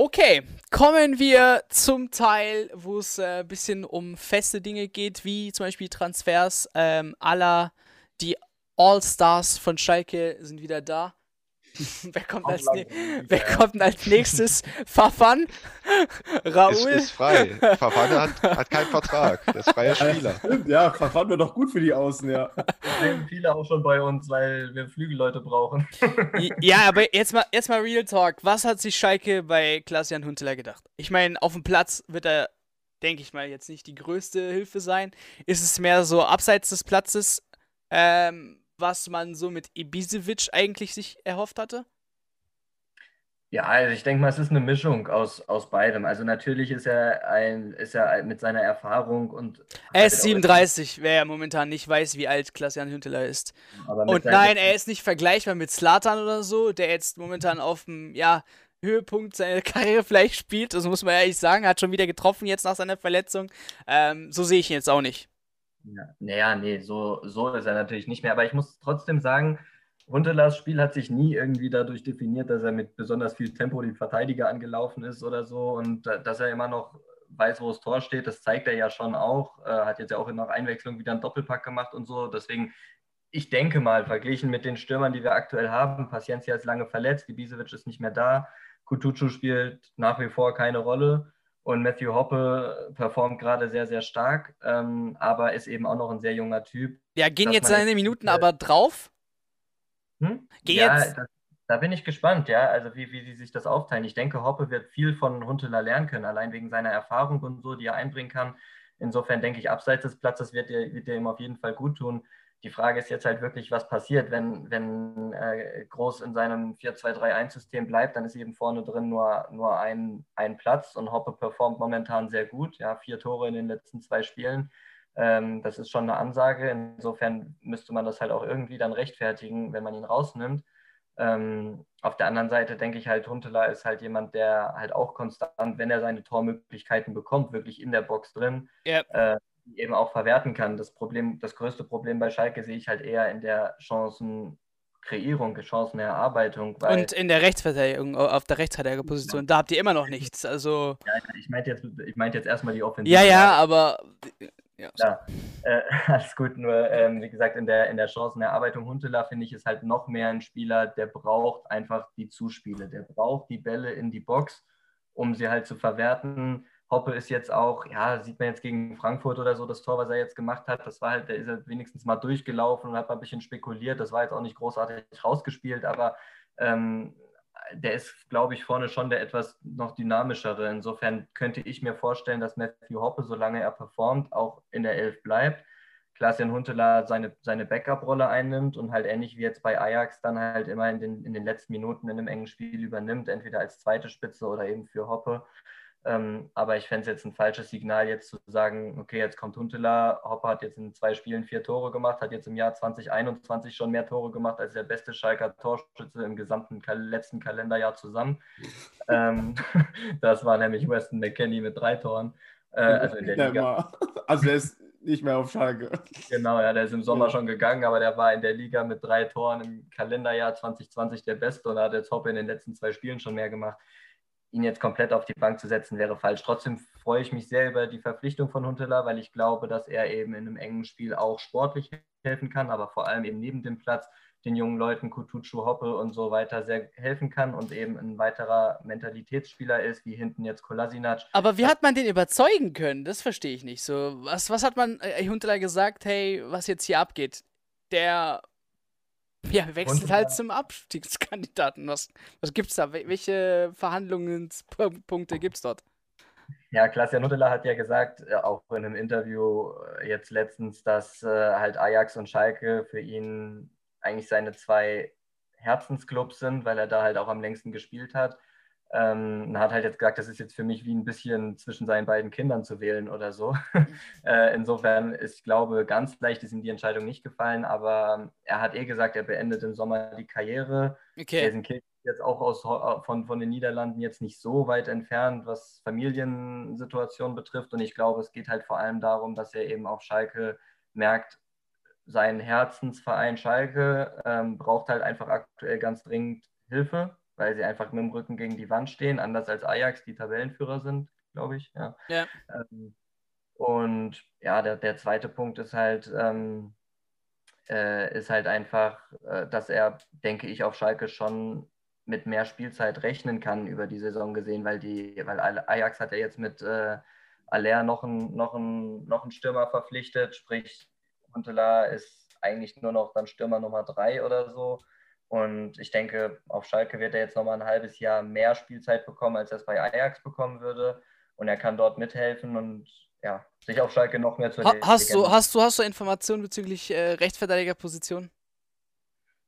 Okay, kommen wir zum Teil, wo es ein äh, bisschen um feste Dinge geht, wie zum Beispiel Transfers ähm, aller die All-Stars von Schalke sind wieder da. wer kommt, als, ne wer kommt als nächstes? Fafan? Raoul? Ist, ist frei. Fafan hat, hat keinen Vertrag. Der ist freier Spieler. Ja, Fafan wird doch gut für die Außen, ja. Deswegen viele auch schon bei uns, weil wir Flügelleute brauchen. ja, aber jetzt mal, jetzt mal Real Talk. Was hat sich Schalke bei Klaas-Jan Huntelaar gedacht? Ich meine, auf dem Platz wird er, denke ich mal, jetzt nicht die größte Hilfe sein. Ist es mehr so abseits des Platzes? Ähm, was man so mit Ibisevic eigentlich sich erhofft hatte? Ja, also ich denke mal, es ist eine Mischung aus, aus beidem. Also natürlich ist er ein, ist er mit seiner Erfahrung und. Er ist 37, wer momentan nicht weiß, wie alt Klaas-Jan Hünteler ist. Und nein, er ist nicht vergleichbar mit Slatan oder so, der jetzt momentan auf dem, ja, Höhepunkt seiner Karriere vielleicht spielt. Das muss man ehrlich sagen. Hat schon wieder getroffen jetzt nach seiner Verletzung. Ähm, so sehe ich ihn jetzt auch nicht. Ja, naja, nee, so, so ist er natürlich nicht mehr. Aber ich muss trotzdem sagen, Huntelas Spiel hat sich nie irgendwie dadurch definiert, dass er mit besonders viel Tempo den Verteidiger angelaufen ist oder so und dass er immer noch weiß, wo das Tor steht, das zeigt er ja schon auch. Äh, hat jetzt ja auch nach Einwechslung wieder einen Doppelpack gemacht und so. Deswegen, ich denke mal, verglichen mit den Stürmern, die wir aktuell haben, Paciencia ist lange verletzt, Ibisevic ist nicht mehr da, Kutucu spielt nach wie vor keine Rolle. Und Matthew Hoppe performt gerade sehr, sehr stark, ähm, aber ist eben auch noch ein sehr junger Typ. Ja, gehen jetzt seine Minuten aber drauf? Hm? Geh ja, jetzt. Das, da bin ich gespannt, ja, also wie, wie sie sich das aufteilen. Ich denke, Hoppe wird viel von Huntela lernen können, allein wegen seiner Erfahrung und so, die er einbringen kann. Insofern denke ich, abseits des Platzes wird er, wird er ihm auf jeden Fall gut tun. Die Frage ist jetzt halt wirklich, was passiert, wenn, wenn äh, Groß in seinem 4-2-3-1-System bleibt, dann ist eben vorne drin nur, nur ein, ein Platz und Hoppe performt momentan sehr gut. Ja, vier Tore in den letzten zwei Spielen. Ähm, das ist schon eine Ansage. Insofern müsste man das halt auch irgendwie dann rechtfertigen, wenn man ihn rausnimmt. Ähm, auf der anderen Seite denke ich halt, Huntela ist halt jemand, der halt auch konstant, wenn er seine Tormöglichkeiten bekommt, wirklich in der Box drin, yep. äh, eben auch verwerten kann. Das Problem, das größte Problem bei Schalke sehe ich halt eher in der Chancenkreierung, Chancenerarbeitung. Und in der Rechtsverteidigung, auf der Rechtsverteidigerposition, da habt ihr immer noch nichts. Also ja, ich meinte jetzt, ich meinte jetzt erstmal die Offensive. Ja, ja, aber ja, ja äh, alles gut. Nur, ähm, wie gesagt, in der, in der Chancenerarbeitung Huntela finde ich, ist halt noch mehr ein Spieler, der braucht einfach die Zuspiele. Der braucht die Bälle in die Box, um sie halt zu verwerten. Hoppe ist jetzt auch, ja, sieht man jetzt gegen Frankfurt oder so, das Tor, was er jetzt gemacht hat, das war halt, der ist halt wenigstens mal durchgelaufen und hat mal ein bisschen spekuliert. Das war jetzt auch nicht großartig rausgespielt, aber ähm, der ist, glaube ich, vorne schon der etwas noch dynamischere. Insofern könnte ich mir vorstellen, dass Matthew Hoppe, solange er performt, auch in der Elf bleibt. Klaas-Jan Huntelaar seine, seine Backup-Rolle einnimmt und halt ähnlich wie jetzt bei Ajax dann halt immer in den, in den letzten Minuten in einem engen Spiel übernimmt, entweder als zweite Spitze oder eben für Hoppe. Ähm, aber ich fände es jetzt ein falsches Signal, jetzt zu sagen, okay, jetzt kommt Huntela, Hopper hat jetzt in zwei Spielen vier Tore gemacht, hat jetzt im Jahr 2021 schon mehr Tore gemacht als der beste Schalker Torschütze im gesamten Kal letzten Kalenderjahr zusammen. ähm, das war nämlich Weston McKenney mit drei Toren. Äh, also in der Liga. Also er ist nicht mehr auf Schalke. Genau, ja, der ist im Sommer schon gegangen, aber der war in der Liga mit drei Toren im Kalenderjahr 2020 der Beste und hat jetzt Hoppe in den letzten zwei Spielen schon mehr gemacht ihn jetzt komplett auf die Bank zu setzen, wäre falsch. Trotzdem freue ich mich sehr über die Verpflichtung von Huntela, weil ich glaube, dass er eben in einem engen Spiel auch sportlich helfen kann, aber vor allem eben neben dem Platz den jungen Leuten Kutucu, Hoppe und so weiter sehr helfen kann und eben ein weiterer Mentalitätsspieler ist, wie hinten jetzt Kolasinac. Aber wie hat man den überzeugen können? Das verstehe ich nicht. So, was, was hat man äh, Huntela gesagt, hey, was jetzt hier abgeht? Der ja, wechselt und, halt zum Abstiegskandidaten. Was, was es da? Welche Verhandlungspunkte gibt es dort? Ja, Klaas-Jan Huttela hat ja gesagt, äh, auch in einem Interview äh, jetzt letztens, dass äh, halt Ajax und Schalke für ihn eigentlich seine zwei Herzensclubs sind, weil er da halt auch am längsten gespielt hat. Ähm, hat halt jetzt gesagt, das ist jetzt für mich wie ein bisschen zwischen seinen beiden Kindern zu wählen oder so. äh, insofern ist, ich glaube, ganz leicht ist ihm die Entscheidung nicht gefallen, aber er hat eh gesagt, er beendet im Sommer die Karriere. Okay. Gelsenkirchen ist jetzt auch aus, von, von den Niederlanden jetzt nicht so weit entfernt, was Familiensituationen betrifft. Und ich glaube, es geht halt vor allem darum, dass er eben auf Schalke merkt, sein Herzensverein Schalke ähm, braucht halt einfach aktuell ganz dringend Hilfe weil sie einfach mit dem Rücken gegen die Wand stehen, anders als Ajax, die Tabellenführer sind, glaube ich. Ja. Ja. Ähm, und ja, der, der zweite Punkt ist halt, ähm, äh, ist halt einfach, äh, dass er, denke ich, auf Schalke schon mit mehr Spielzeit rechnen kann über die Saison gesehen, weil die, weil Ajax hat ja jetzt mit äh, Aller noch einen, noch, noch einen Stürmer verpflichtet, sprich Huntela ist eigentlich nur noch dann Stürmer Nummer drei oder so. Und ich denke, auf Schalke wird er jetzt nochmal ein halbes Jahr mehr Spielzeit bekommen, als er es bei Ajax bekommen würde. Und er kann dort mithelfen und ja, sich auf Schalke noch mehr zu ha hast du, hast du Hast du Informationen bezüglich äh, Rechtsverteidigerposition?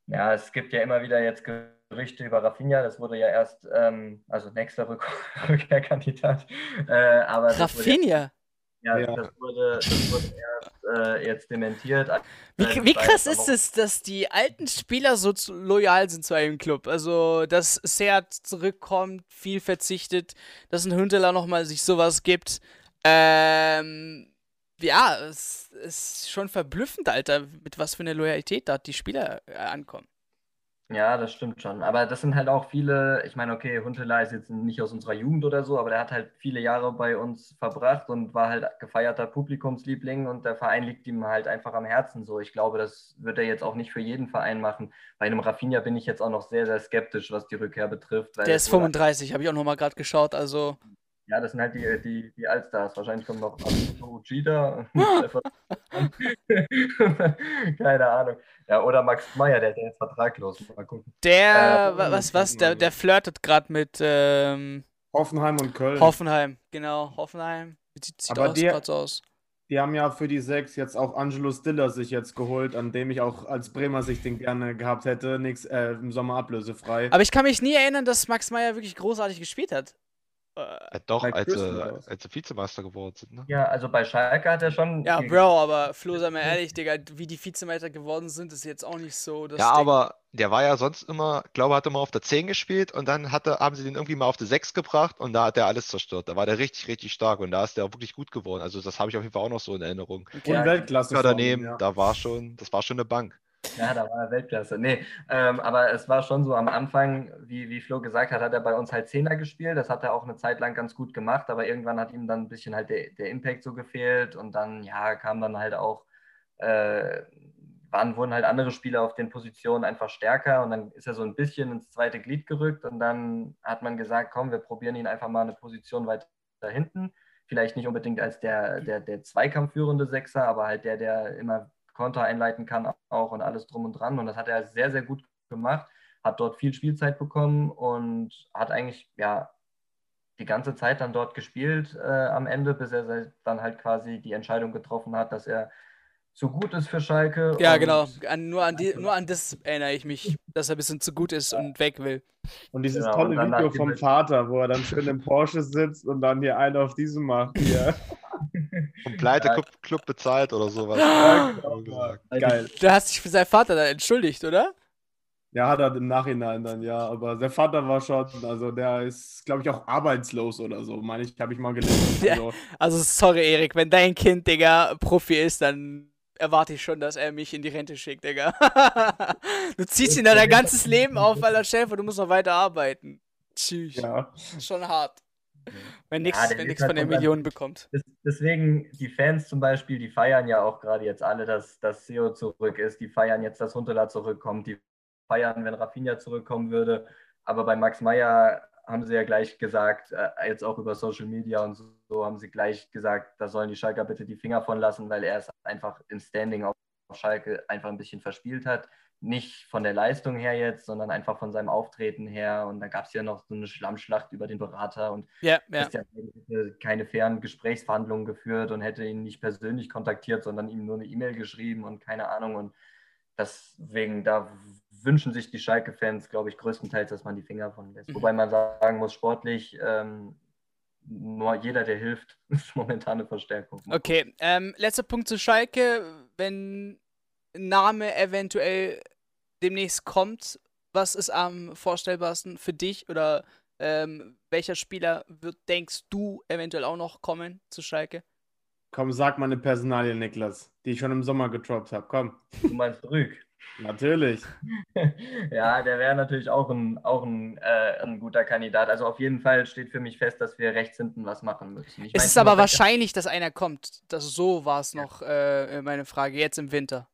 Ja, es gibt ja immer wieder jetzt Gerüchte über Rafinha. Das wurde ja erst, ähm, also nächster Rück Rückkehrkandidat. Äh, Rafinha? Ja, ja, das wurde, das wurde erst äh, jetzt dementiert. Wie, wie krass ist es, dass die alten Spieler so zu, loyal sind zu einem Club? Also, dass Seat zurückkommt, viel verzichtet, dass ein Hünteler nochmal sich sowas gibt. Ähm, ja, es ist schon verblüffend, Alter, mit was für eine Loyalität da die Spieler äh, ankommen. Ja, das stimmt schon. Aber das sind halt auch viele, ich meine, okay, Huntela ist jetzt nicht aus unserer Jugend oder so, aber der hat halt viele Jahre bei uns verbracht und war halt gefeierter Publikumsliebling und der Verein liegt ihm halt einfach am Herzen so. Ich glaube, das wird er jetzt auch nicht für jeden Verein machen. Bei einem Rafinha bin ich jetzt auch noch sehr, sehr skeptisch, was die Rückkehr betrifft. der ist 35, habe ich auch nochmal gerade geschaut, also ja, das sind halt die, die, die Allstars. Wahrscheinlich kommt noch Uchida. Keine Ahnung. Ja, oder Max Meyer, der ist jetzt vertraglos. Mal gucken. Der, äh, was, was, der, der flirtet gerade mit ähm, Hoffenheim und Köln. Hoffenheim, genau, Hoffenheim. Sieht, sieht Aber aus, die, so aus. Die haben ja für die sechs jetzt auch Angelo Stiller sich jetzt geholt, an dem ich auch als Bremer sich den gerne gehabt hätte. Nix, äh, im Sommer ablösefrei. Aber ich kann mich nie erinnern, dass Max Meyer wirklich großartig gespielt hat. Ja, doch, als, äh, als sie Vizemeister geworden sind, ne? Ja, also bei Schalke hat er schon. Ja, Bro, aber Flo, sei mal ehrlich, Digga, wie die Vizemeister geworden sind, ist jetzt auch nicht so. ja, Ding. aber der war ja sonst immer, glaube hat er mal auf der 10 gespielt und dann hatte, haben sie den irgendwie mal auf der 6 gebracht und da hat er alles zerstört. Da war der richtig, richtig stark und da ist der auch wirklich gut geworden. Also, das habe ich auf jeden Fall auch noch so in Erinnerung. Okay. Und Weltklasse. Daneben, ja. da war schon, das war schon eine Bank. Ja, da war er Weltklasse. Nee, ähm, aber es war schon so am Anfang, wie, wie Flo gesagt hat, hat er bei uns halt Zehner gespielt. Das hat er auch eine Zeit lang ganz gut gemacht, aber irgendwann hat ihm dann ein bisschen halt der, der Impact so gefehlt und dann, ja, kam dann halt auch, äh, waren, wurden halt andere Spieler auf den Positionen einfach stärker und dann ist er so ein bisschen ins zweite Glied gerückt und dann hat man gesagt, komm, wir probieren ihn einfach mal eine Position weiter hinten. Vielleicht nicht unbedingt als der, der, der zweikampfführende Sechser, aber halt der, der immer Konter einleiten kann auch und alles drum und dran. Und das hat er sehr, sehr gut gemacht, hat dort viel Spielzeit bekommen und hat eigentlich ja die ganze Zeit dann dort gespielt äh, am Ende, bis er dann halt quasi die Entscheidung getroffen hat, dass er zu gut ist für Schalke. Ja, genau. An, nur, an die, nur an das erinnere ich mich, dass er ein bisschen zu gut ist und weg will. Und dieses genau, tolle und Video vom Vater, wo er dann schön im Porsche sitzt und dann hier einen auf diesem macht. Hier. Vom Pleite-Club bezahlt oder sowas. Ja, genau. Geil. Du hast dich für seinen Vater dann entschuldigt, oder? Ja, hat er im Nachhinein dann, ja. Aber der Vater war schon, also der ist, glaube ich, auch arbeitslos oder so, meine ich, habe ich mal gelesen. Also. also, sorry, Erik, wenn dein Kind, Digga, Profi ist, dann erwarte ich schon, dass er mich in die Rente schickt, Digga. du ziehst ihn da dein ganzes Leben auf, weil er Chef und du musst noch weiter arbeiten. Tschüss. Ja. Schon hart. Wenn nichts ja, halt von den Millionen bekommt. Deswegen, die Fans zum Beispiel, die feiern ja auch gerade jetzt alle, dass, dass Seo zurück ist. Die feiern jetzt, dass Huntela zurückkommt. Die feiern, wenn Rafinha zurückkommen würde. Aber bei Max Meyer haben sie ja gleich gesagt, äh, jetzt auch über Social Media und so, so, haben sie gleich gesagt, da sollen die Schalker bitte die Finger von lassen, weil er es einfach im Standing auf Schalke einfach ein bisschen verspielt hat nicht von der Leistung her jetzt, sondern einfach von seinem Auftreten her. Und da gab es ja noch so eine Schlammschlacht über den Berater und ja, ja. ja keine fairen Gesprächsverhandlungen geführt und hätte ihn nicht persönlich kontaktiert, sondern ihm nur eine E-Mail geschrieben und keine Ahnung. Und deswegen, da wünschen sich die Schalke-Fans, glaube ich, größtenteils, dass man die Finger von lässt. Mhm. Wobei man sagen muss, sportlich, ähm, nur jeder, der hilft, ist momentan eine Verstärkung. Okay, ähm, letzter Punkt zu Schalke. Wenn Name eventuell demnächst kommt, was ist am vorstellbarsten für dich oder ähm, welcher Spieler wird, denkst du eventuell auch noch kommen zu Schalke? Komm, sag mal eine Personalie, Niklas, die ich schon im Sommer getroppt habe. Komm. Du meinst Rüg? Natürlich. ja, der wäre natürlich auch ein, auch ein, äh, ein guter Kandidat. Also auf jeden Fall steht für mich fest, dass wir rechts hinten was machen müssen. Ich es ist aber wahrscheinlich, dass einer kommt. Das, so war es noch äh, meine Frage, jetzt im Winter.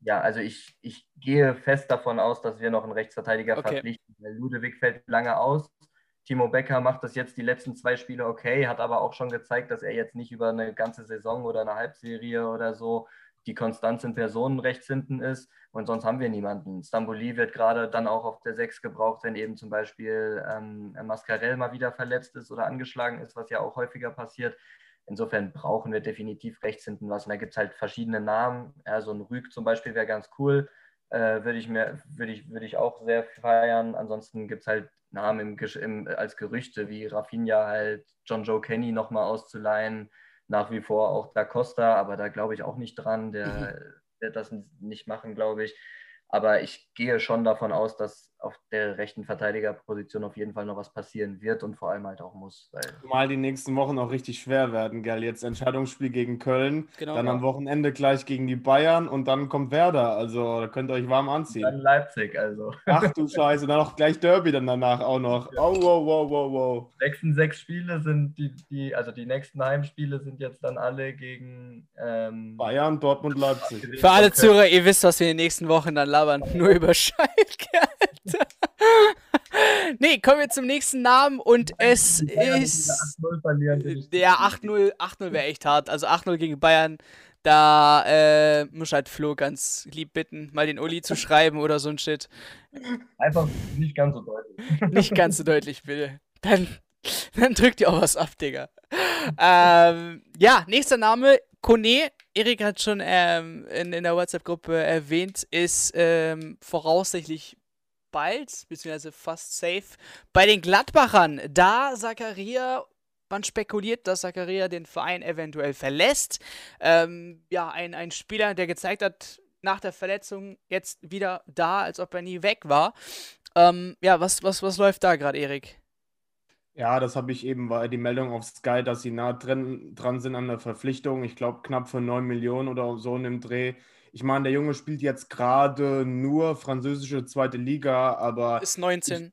Ja, also ich, ich gehe fest davon aus, dass wir noch einen Rechtsverteidiger okay. verpflichten. Ludewig fällt lange aus. Timo Becker macht das jetzt die letzten zwei Spiele okay, hat aber auch schon gezeigt, dass er jetzt nicht über eine ganze Saison oder eine Halbserie oder so die Konstanz in Personen rechts hinten ist und sonst haben wir niemanden. Stamboli wird gerade dann auch auf der 6 gebraucht, wenn eben zum Beispiel ähm, Mascarell mal wieder verletzt ist oder angeschlagen ist, was ja auch häufiger passiert. Insofern brauchen wir definitiv rechts hinten was. Und da gibt es halt verschiedene Namen. Ja, so ein Rüg zum Beispiel wäre ganz cool. Äh, würde ich, mir, ich, würd ich auch sehr feiern. Ansonsten gibt es halt Namen im, im, als Gerüchte wie Rafinha halt, John Joe Kenny nochmal auszuleihen nach wie vor auch Da Costa, aber da glaube ich auch nicht dran. Der mhm. wird das nicht machen, glaube ich. Aber ich gehe schon davon aus, dass auf der rechten Verteidigerposition auf jeden Fall noch was passieren wird und vor allem halt auch muss. Mal die nächsten Wochen auch richtig schwer werden, gell? Jetzt Entscheidungsspiel gegen Köln, genau, dann ja. am Wochenende gleich gegen die Bayern und dann kommt Werder. Also da könnt ihr euch warm anziehen. Dann Leipzig, also. Ach du Scheiße, dann auch gleich Derby dann danach auch noch. Oh, wow, wow, wow, wow. Die nächsten sechs Spiele sind die, die, also die nächsten Heimspiele sind jetzt dann alle gegen ähm, Bayern, Dortmund, Leipzig. Für alle Zuhörer, ihr wisst, was wir in den nächsten Wochen dann labern. Nur über Schalke. Nee, kommen wir zum nächsten Namen und es ist. Der 8-0 8 wäre echt hart. Also 8-0 gegen Bayern. Da äh, muss halt Flo ganz lieb bitten, mal den Uli zu schreiben oder so ein Shit. Einfach nicht ganz so deutlich. Nicht ganz so deutlich, bitte. Dann, dann drückt ihr auch was ab, Digga. ähm, ja, nächster Name, Kone. Erik hat schon ähm, in, in der WhatsApp-Gruppe erwähnt, ist ähm, voraussichtlich bald, beziehungsweise fast safe, bei den Gladbachern. Da Zakaria, man spekuliert, dass Zakaria den Verein eventuell verlässt. Ähm, ja, ein, ein Spieler, der gezeigt hat, nach der Verletzung jetzt wieder da, als ob er nie weg war. Ähm, ja, was, was, was läuft da gerade, Erik? Ja, das habe ich eben, war die Meldung auf Sky, dass sie nah drin, dran sind an der Verpflichtung. Ich glaube, knapp für 9 Millionen oder so in dem Dreh. Ich meine, der Junge spielt jetzt gerade nur französische zweite Liga, aber. Ist 19.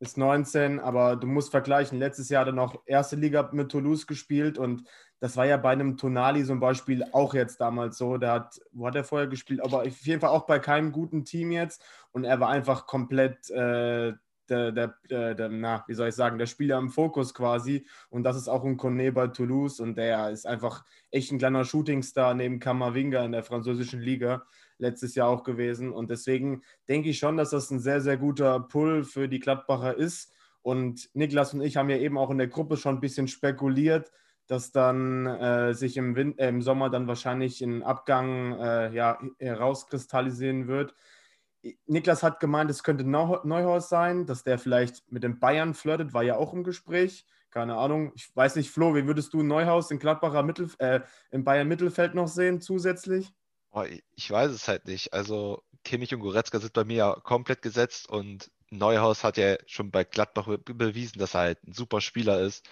Ist 19, aber du musst vergleichen. Letztes Jahr hat er noch erste Liga mit Toulouse gespielt und das war ja bei einem Tonali zum Beispiel auch jetzt damals so. Der hat, wo hat er vorher gespielt? Aber auf jeden Fall auch bei keinem guten Team jetzt und er war einfach komplett. Äh, der, der, der, na, wie soll ich sagen, der Spieler im Fokus quasi. Und das ist auch ein Kone bei Toulouse und der ist einfach echt ein kleiner Shootingstar neben Kamavinga in der französischen Liga letztes Jahr auch gewesen. Und deswegen denke ich schon, dass das ein sehr, sehr guter Pull für die Gladbacher ist. Und Niklas und ich haben ja eben auch in der Gruppe schon ein bisschen spekuliert, dass dann äh, sich im, Wind, äh, im Sommer dann wahrscheinlich ein Abgang äh, ja, herauskristallisieren wird. Niklas hat gemeint, es könnte Neuhaus sein, dass der vielleicht mit den Bayern flirtet, war ja auch im Gespräch. Keine Ahnung. Ich weiß nicht, Flo, wie würdest du Neuhaus in Gladbacher Mittel, äh, im Bayern Mittelfeld noch sehen zusätzlich? Oh, ich weiß es halt nicht. Also Kimmich und Goretzka sind bei mir ja komplett gesetzt und Neuhaus hat ja schon bei Gladbach bewiesen, dass er halt ein super Spieler ist.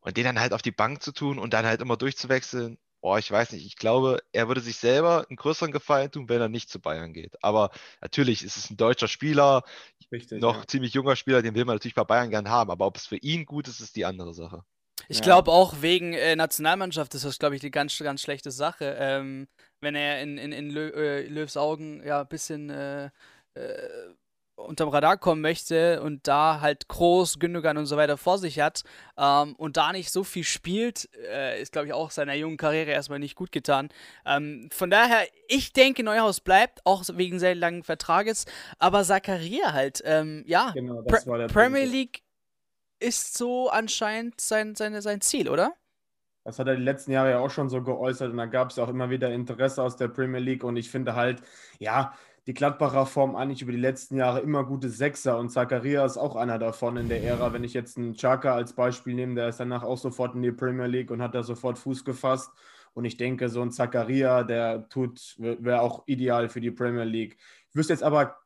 Und den dann halt auf die Bank zu tun und dann halt immer durchzuwechseln, oh, ich weiß nicht, ich glaube, er würde sich selber einen größeren Gefallen tun, wenn er nicht zu Bayern geht. Aber natürlich ist es ein deutscher Spieler, Richtig, noch ja. ziemlich junger Spieler, den will man natürlich bei Bayern gern haben. Aber ob es für ihn gut ist, ist die andere Sache. Ich ja. glaube auch wegen äh, Nationalmannschaft ist das, glaube ich, eine ganz, ganz schlechte Sache. Ähm, wenn er in, in, in Lö äh, Löws Augen ja ein bisschen äh, äh unterm Radar kommen möchte und da halt Groß, Gündogan und so weiter vor sich hat ähm, und da nicht so viel spielt, äh, ist, glaube ich, auch seiner jungen Karriere erstmal nicht gut getan. Ähm, von daher, ich denke, Neuhaus bleibt, auch wegen seines langen Vertrages, aber Zakaria halt, ähm, ja, genau, Pre Premier League ist so anscheinend sein, seine, sein Ziel, oder? Das hat er die letzten Jahre ja auch schon so geäußert und da gab es auch immer wieder Interesse aus der Premier League und ich finde halt, ja, die Gladbacher formen eigentlich über die letzten Jahre immer gute Sechser und Zakaria ist auch einer davon in der Ära. Wenn ich jetzt einen Chaka als Beispiel nehme, der ist danach auch sofort in die Premier League und hat da sofort Fuß gefasst. Und ich denke, so ein Zakaria, der tut, wäre auch ideal für die Premier League. Ich wüsste jetzt aber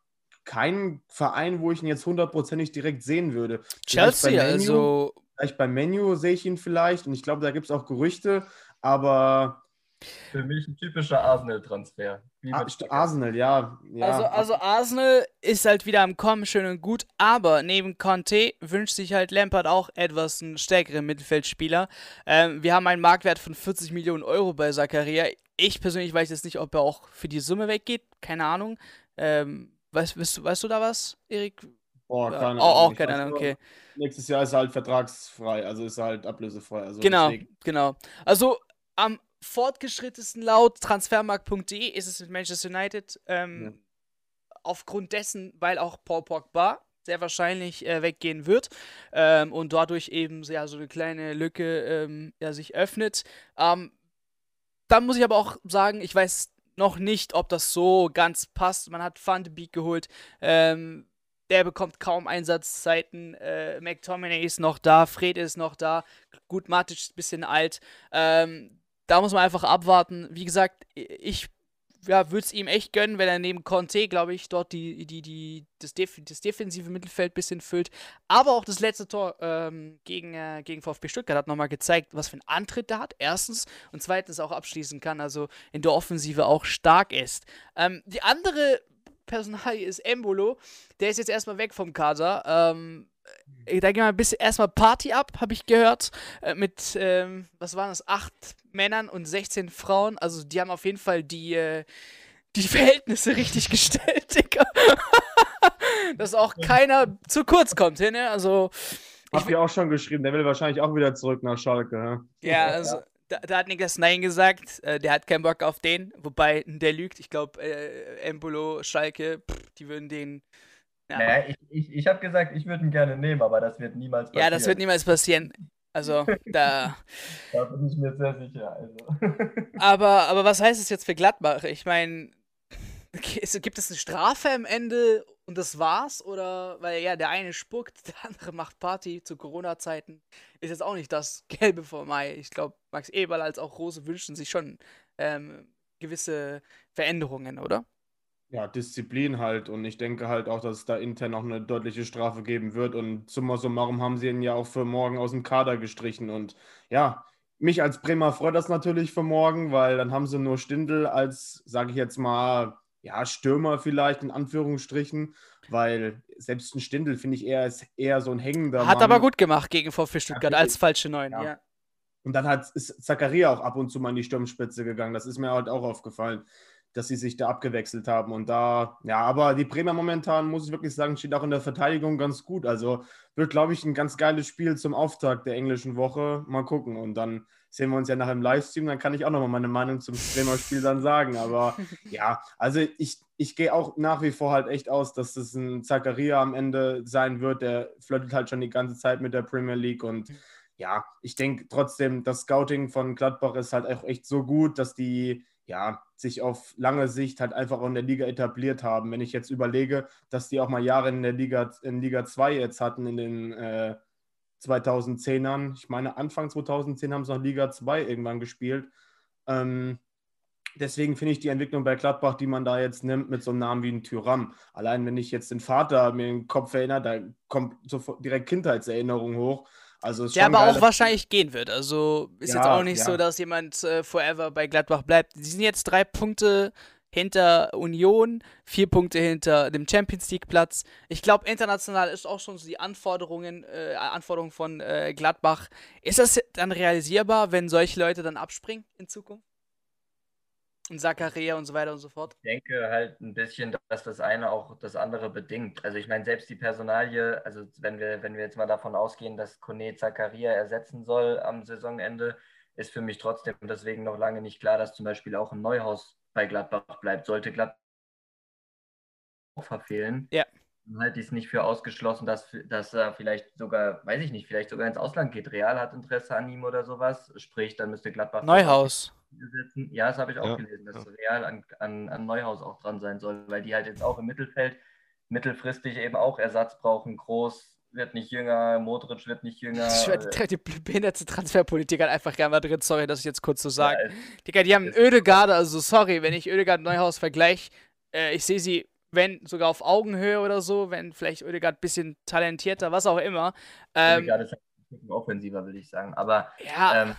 keinen Verein, wo ich ihn jetzt hundertprozentig direkt sehen würde. Chelsea, Menu, also. Vielleicht bei Menu sehe ich ihn vielleicht und ich glaube, da gibt es auch Gerüchte, aber Für mich ein typischer Arsenal-Transfer. Ah, Arsenal, ja. ja. Also, also Arsenal ist halt wieder am Kommen, schön und gut, aber neben Conte wünscht sich halt Lampard auch etwas einen stärkeren Mittelfeldspieler. Ähm, wir haben einen Marktwert von 40 Millionen Euro bei Zakaria. Ich persönlich weiß jetzt nicht, ob er auch für die Summe weggeht, keine Ahnung. Ähm, weißt, weißt, weißt du da was, Erik? Boah, keine Ahnung. Oh, auch keine Ahnung, okay. Nächstes Jahr ist er halt vertragsfrei, also ist er halt ablösefrei. Also genau, deswegen. genau. Also am fortgeschrittensten laut transfermarkt.de ist es mit Manchester United. Ähm, ja. Aufgrund dessen, weil auch Paul Pogba sehr wahrscheinlich äh, weggehen wird ähm, und dadurch eben ja, so eine kleine Lücke ähm, ja, sich öffnet. Ähm, dann muss ich aber auch sagen, ich weiß noch nicht, ob das so ganz passt. Man hat Van de Beek geholt. Ähm, der bekommt kaum Einsatzzeiten. Äh, McTominay ist noch da, Fred ist noch da. Gut, Matic ist ein bisschen alt. Ähm, da muss man einfach abwarten. Wie gesagt, ich ja, würde es ihm echt gönnen, wenn er neben Conte, glaube ich, dort die, die, die, das, Def das defensive Mittelfeld ein bisschen füllt. Aber auch das letzte Tor ähm, gegen, äh, gegen VfB Stuttgart hat nochmal gezeigt, was für einen Antritt er hat, erstens. Und zweitens auch abschließen kann, also in der Offensive auch stark ist. Ähm, die andere Personalie ist Embolo. Der ist jetzt erstmal weg vom Kader. Ähm, äh, da gehen wir ein bisschen erstmal Party ab, habe ich gehört. Äh, mit, ähm, was waren das, acht Männern und 16 Frauen. Also die haben auf jeden Fall die, äh, die Verhältnisse richtig gestellt, Digga. Dass auch keiner zu kurz kommt, ne? Also. Hab ich auch schon geschrieben, der will wahrscheinlich auch wieder zurück nach Schalke, ja? Ja, also. Da, da, hat Niklas Nein gesagt, äh, der hat keinen Bock auf den, wobei der lügt. Ich glaube, äh, Embolo, Schalke, pff, die würden den ja. Naja, ich, ich, ich habe gesagt, ich würde ihn gerne nehmen, aber das wird niemals passieren. Ja, das wird niemals passieren. Also, da. da bin ich mir sehr sicher. Also. aber, aber was heißt es jetzt für Gladbach? Ich meine, gibt es eine Strafe am Ende und das war's? Oder, weil ja, der eine spuckt, der andere macht Party zu Corona-Zeiten. Ist jetzt auch nicht das Gelbe vor Mai. Ich glaube, Max Eberl als auch Rose wünschen sich schon ähm, gewisse Veränderungen, oder? Ja, Disziplin halt. Und ich denke halt auch, dass es da intern auch eine deutliche Strafe geben wird. Und summa summarum haben sie ihn ja auch für morgen aus dem Kader gestrichen. Und ja, mich als Bremer freut das natürlich für morgen, weil dann haben sie nur Stindel als, sage ich jetzt mal, ja, Stürmer vielleicht in Anführungsstrichen, weil selbst ein Stindel finde ich eher, ist eher so ein hängender. Hat Mann. aber gut gemacht gegen VfB Stuttgart ja, als falsche Neun, ja. ja. Und dann hat, ist Zakaria auch ab und zu mal in die Sturmspitze gegangen. Das ist mir halt auch aufgefallen dass sie sich da abgewechselt haben. Und da, ja, aber die Bremer momentan, muss ich wirklich sagen, steht auch in der Verteidigung ganz gut. Also wird, glaube ich, ein ganz geiles Spiel zum Auftakt der englischen Woche. Mal gucken. Und dann sehen wir uns ja nach dem Livestream. Dann kann ich auch nochmal meine Meinung zum Bremer Spiel dann sagen. Aber ja, also ich, ich gehe auch nach wie vor halt echt aus, dass das ein Zakaria am Ende sein wird. Der flirtet halt schon die ganze Zeit mit der Premier League und ja, ich denke trotzdem, das Scouting von Gladbach ist halt auch echt so gut, dass die ja, sich auf lange Sicht halt einfach auch in der Liga etabliert haben. Wenn ich jetzt überlege, dass die auch mal Jahre in der Liga, in Liga 2 jetzt hatten in den äh, 2010ern. Ich meine, Anfang 2010 haben sie noch Liga 2 irgendwann gespielt. Ähm, deswegen finde ich die Entwicklung bei Gladbach, die man da jetzt nimmt, mit so einem Namen wie ein Tyram. Allein wenn ich jetzt den Vater mir den Kopf erinnere, da kommt sofort direkt Kindheitserinnerung hoch. Also der aber auch wahrscheinlich gehen wird. Also ist ja, jetzt auch nicht ja. so, dass jemand äh, forever bei Gladbach bleibt. Sie sind jetzt drei Punkte hinter Union, vier Punkte hinter dem Champions League Platz. Ich glaube, international ist auch schon so die Anforderungen, äh, Anforderungen von äh, Gladbach. Ist das dann realisierbar, wenn solche Leute dann abspringen in Zukunft? Und Zakaria und so weiter und so fort. Ich denke halt ein bisschen, dass das eine auch das andere bedingt. Also ich meine, selbst die Personalie, also wenn wir, wenn wir jetzt mal davon ausgehen, dass Kone Zakaria ersetzen soll am Saisonende, ist für mich trotzdem deswegen noch lange nicht klar, dass zum Beispiel auch ein Neuhaus bei Gladbach bleibt. Sollte Gladbach verfehlen, ja. dann halte ich es nicht für ausgeschlossen, dass, dass er vielleicht sogar, weiß ich nicht, vielleicht sogar ins Ausland geht. Real hat Interesse an ihm oder sowas. Sprich, dann müsste Gladbach. Neuhaus setzen. Ja, das habe ich auch ja. gelesen, dass ja. Real an, an, an Neuhaus auch dran sein soll, weil die halt jetzt auch im Mittelfeld mittelfristig eben auch Ersatz brauchen. Groß wird nicht jünger, Modric wird nicht jünger. Die, die behinderte Transferpolitik hat einfach gerne mal drin, sorry, dass ich jetzt kurz so sage. Ja, Digga, die haben Ödegaard, also sorry, wenn ich Ödegaard Neuhaus vergleiche, äh, ich sehe sie, wenn sogar auf Augenhöhe oder so, wenn vielleicht Ödegaard ein bisschen talentierter, was auch immer. Ähm, Ödegaard ist halt offensiver, würde ich sagen. Aber ja. Ähm,